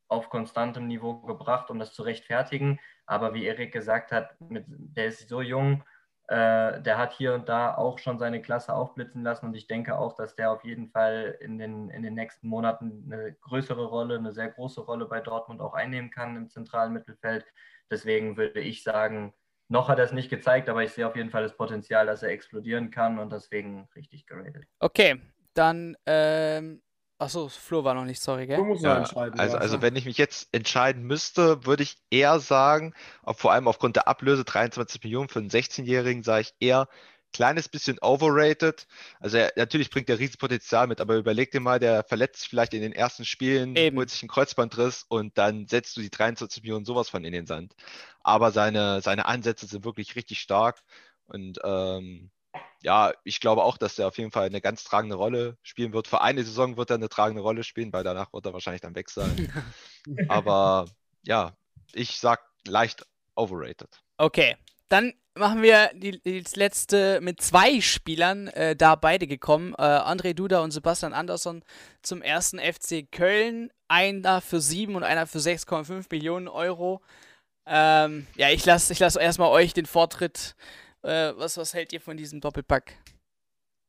auf konstantem Niveau gebracht, um das zu rechtfertigen. Aber wie Erik gesagt hat, mit, der ist so jung, äh, der hat hier und da auch schon seine Klasse aufblitzen lassen und ich denke auch, dass der auf jeden Fall in den, in den nächsten Monaten eine größere Rolle, eine sehr große Rolle bei Dortmund auch einnehmen kann im zentralen Mittelfeld. Deswegen würde ich sagen, noch hat er es nicht gezeigt, aber ich sehe auf jeden Fall das Potenzial, dass er explodieren kann und deswegen richtig geratet. Okay, dann, ähm, achso, Flo war noch nicht, sorry, gell? Du musst Ja, entscheiden. also, ja. also wenn ich mich jetzt entscheiden müsste, würde ich eher sagen, ob vor allem aufgrund der Ablöse 23 Millionen für einen 16-Jährigen, sage ich eher kleines bisschen overrated. Also er, natürlich bringt er Riesenpotenzial mit, aber überleg dir mal, der verletzt sich vielleicht in den ersten Spielen, Eben. holt sich einen Kreuzbandriss und dann setzt du die 23 Millionen sowas von in den Sand. Aber seine, seine Ansätze sind wirklich richtig stark und ähm, ja, ich glaube auch, dass er auf jeden Fall eine ganz tragende Rolle spielen wird. Für eine Saison wird er eine tragende Rolle spielen, weil danach wird er wahrscheinlich dann weg sein. Aber ja, ich sag leicht overrated. Okay, dann machen wir die, die letzte mit zwei Spielern, äh, da beide gekommen. Äh, André Duda und Sebastian Andersson zum ersten FC Köln. Einer für 7 und einer für 6,5 Millionen Euro. Ähm, ja, ich lasse ich lass erstmal euch den Vortritt. Äh, was, was hält ihr von diesem Doppelpack?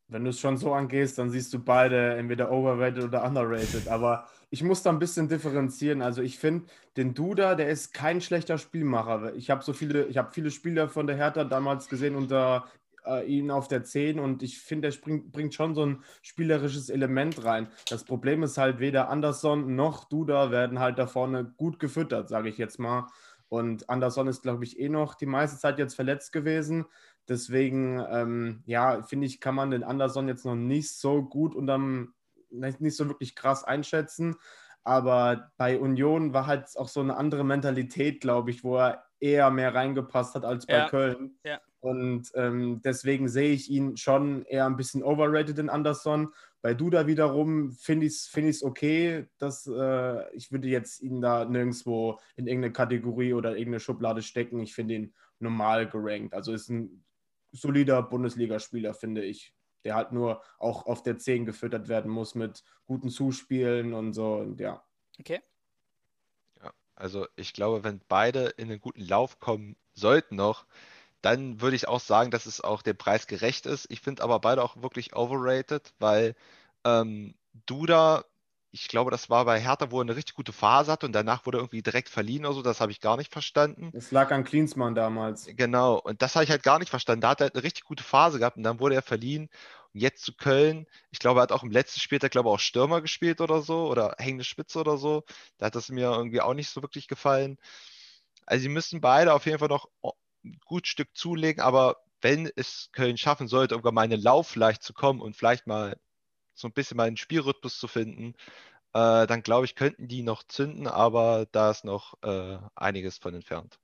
Wenn du es schon so angehst, dann siehst du beide entweder overrated oder underrated. Aber ich muss da ein bisschen differenzieren. Also ich finde, den Duda, der ist kein schlechter Spielmacher. Ich habe so viele, ich habe viele Spieler von der Hertha damals gesehen unter äh, ihn auf der 10 und ich finde, der bringt schon so ein spielerisches Element rein. Das Problem ist halt, weder Anderson noch Duda werden halt da vorne gut gefüttert, sage ich jetzt mal. Und Anderson ist, glaube ich, eh noch die meiste Zeit jetzt verletzt gewesen. Deswegen, ähm, ja, finde ich, kann man den Anderson jetzt noch nicht so gut unterm, nicht so wirklich krass einschätzen. Aber bei Union war halt auch so eine andere Mentalität, glaube ich, wo er eher mehr reingepasst hat als bei Ja, Köln. ja. Und ähm, deswegen sehe ich ihn schon eher ein bisschen overrated in Anderson. Bei Duda wiederum finde ich es find okay, dass äh, ich würde jetzt ihn da nirgendwo in irgendeine Kategorie oder irgendeine Schublade stecken. Ich finde ihn normal gerankt. Also ist ein solider Bundesligaspieler, finde ich. Der halt nur auch auf der 10 gefüttert werden muss mit guten Zuspielen und so. Und ja. Okay. Ja, also ich glaube, wenn beide in einen guten Lauf kommen sollten noch, dann würde ich auch sagen, dass es auch dem Preis gerecht ist. Ich finde aber beide auch wirklich overrated, weil ähm, Duda, ich glaube, das war bei Hertha, wo er eine richtig gute Phase hatte und danach wurde er irgendwie direkt verliehen oder so. Das habe ich gar nicht verstanden. Es lag an Klinsmann damals. Genau, und das habe ich halt gar nicht verstanden. Da hat er halt eine richtig gute Phase gehabt und dann wurde er verliehen. Und jetzt zu Köln, ich glaube, er hat auch im letzten Spiel, der glaube auch Stürmer gespielt oder so oder hängende Spitze oder so. Da hat das mir irgendwie auch nicht so wirklich gefallen. Also sie müssen beide auf jeden Fall noch ein gut Stück zulegen, aber wenn es Köln schaffen sollte, in den Lauf vielleicht zu kommen und vielleicht mal so ein bisschen mal einen Spielrhythmus zu finden, äh, dann glaube ich, könnten die noch zünden, aber da ist noch äh, einiges von entfernt.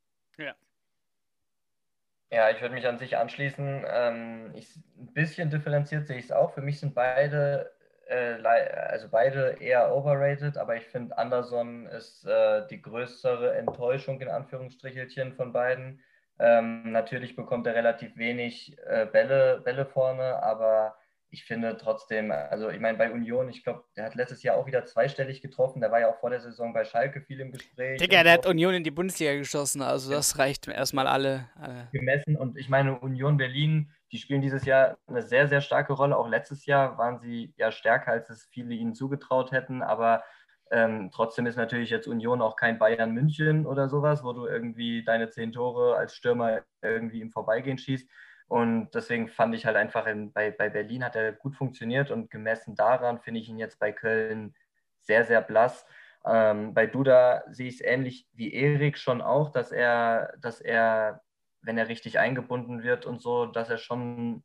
Ja, ich würde mich an sich anschließen. Ähm, ich, ein bisschen differenziert sehe ich es auch. Für mich sind beide äh, also beide eher overrated, aber ich finde, Anderson ist äh, die größere Enttäuschung in Anführungsstrichelchen von beiden. Ähm, natürlich bekommt er relativ wenig äh, Bälle, Bälle vorne, aber ich finde trotzdem, also ich meine, bei Union, ich glaube, der hat letztes Jahr auch wieder zweistellig getroffen. Der war ja auch vor der Saison bei Schalke viel im Gespräch. Digga, der hat Union in die Bundesliga geschossen, also das reicht erstmal alle, alle. Gemessen und ich meine, Union Berlin, die spielen dieses Jahr eine sehr, sehr starke Rolle. Auch letztes Jahr waren sie ja stärker, als es viele ihnen zugetraut hätten, aber ähm, trotzdem ist natürlich jetzt Union auch kein Bayern München oder sowas, wo du irgendwie deine zehn Tore als Stürmer irgendwie im Vorbeigehen schießt. Und deswegen fand ich halt einfach, in, bei, bei Berlin hat er gut funktioniert und gemessen daran finde ich ihn jetzt bei Köln sehr, sehr blass. Ähm, bei Duda sehe ich es ähnlich wie Erik schon auch, dass er, dass er, wenn er richtig eingebunden wird und so, dass er schon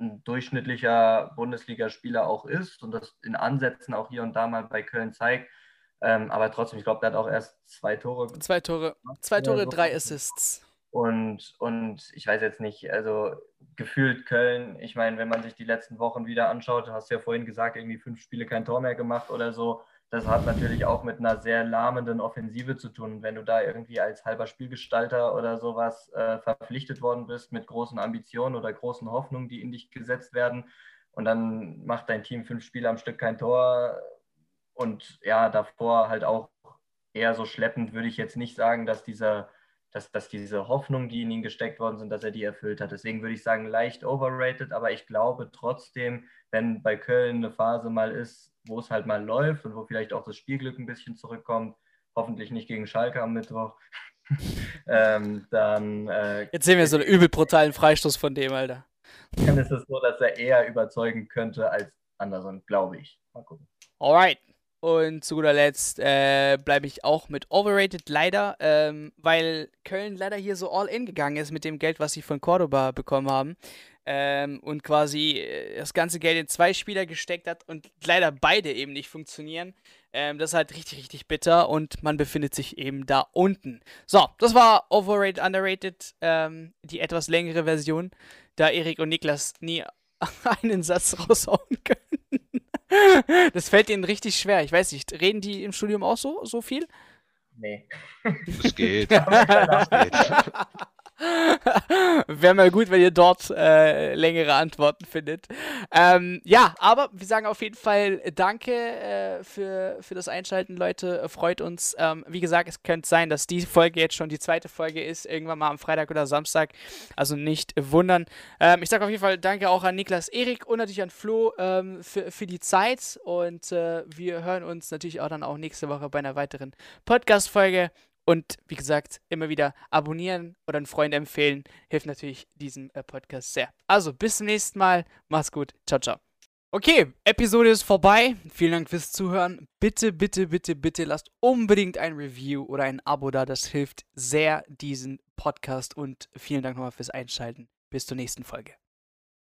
ein durchschnittlicher Bundesligaspieler auch ist und das in Ansätzen auch hier und da mal bei Köln zeigt. Ähm, aber trotzdem, ich glaube, der hat auch erst zwei Tore. Zwei Tore, zwei Tore, drei Assists. Und, und ich weiß jetzt nicht, also gefühlt Köln, ich meine, wenn man sich die letzten Wochen wieder anschaut, hast du ja vorhin gesagt, irgendwie fünf Spiele kein Tor mehr gemacht oder so. Das hat natürlich auch mit einer sehr lahmenden Offensive zu tun. Wenn du da irgendwie als halber Spielgestalter oder sowas äh, verpflichtet worden bist mit großen Ambitionen oder großen Hoffnungen, die in dich gesetzt werden, und dann macht dein Team fünf Spiele am Stück kein Tor und ja, davor halt auch eher so schleppend, würde ich jetzt nicht sagen, dass dieser dass, dass diese Hoffnungen, die in ihn gesteckt worden sind, dass er die erfüllt hat. Deswegen würde ich sagen, leicht overrated, aber ich glaube trotzdem, wenn bei Köln eine Phase mal ist, wo es halt mal läuft und wo vielleicht auch das Spielglück ein bisschen zurückkommt, hoffentlich nicht gegen Schalke am Mittwoch, ähm, dann. Äh, Jetzt sehen wir so einen übel brutalen Freistoß von dem, Alter. Dann ist es so, dass er eher überzeugen könnte als Anderson, glaube ich. Mal gucken. Alright. Und zu guter Letzt äh, bleibe ich auch mit Overrated leider, ähm, weil Köln leider hier so all in gegangen ist mit dem Geld, was sie von Cordoba bekommen haben. Ähm, und quasi äh, das ganze Geld in zwei Spieler gesteckt hat und leider beide eben nicht funktionieren. Ähm, das ist halt richtig, richtig bitter und man befindet sich eben da unten. So, das war Overrated, Underrated, ähm, die etwas längere Version, da Erik und Niklas nie einen Satz raushauen können. Das fällt ihnen richtig schwer. Ich weiß nicht, reden die im Studium auch so, so viel? Nee. Es geht. es geht. Wäre mal gut, wenn ihr dort äh, längere Antworten findet. Ähm, ja, aber wir sagen auf jeden Fall Danke äh, für, für das Einschalten, Leute. Freut uns. Ähm, wie gesagt, es könnte sein, dass die Folge jetzt schon die zweite Folge ist, irgendwann mal am Freitag oder Samstag. Also nicht wundern. Ähm, ich sage auf jeden Fall Danke auch an Niklas Erik und natürlich an Flo ähm, für, für die Zeit. Und äh, wir hören uns natürlich auch dann auch nächste Woche bei einer weiteren Podcast-Folge. Und wie gesagt, immer wieder abonnieren oder einen Freund empfehlen, hilft natürlich diesem äh, Podcast sehr. Also bis zum nächsten Mal. Macht's gut. Ciao, ciao. Okay, Episode ist vorbei. Vielen Dank fürs Zuhören. Bitte, bitte, bitte, bitte lasst unbedingt ein Review oder ein Abo da. Das hilft sehr diesen Podcast und vielen Dank nochmal fürs Einschalten. Bis zur nächsten Folge.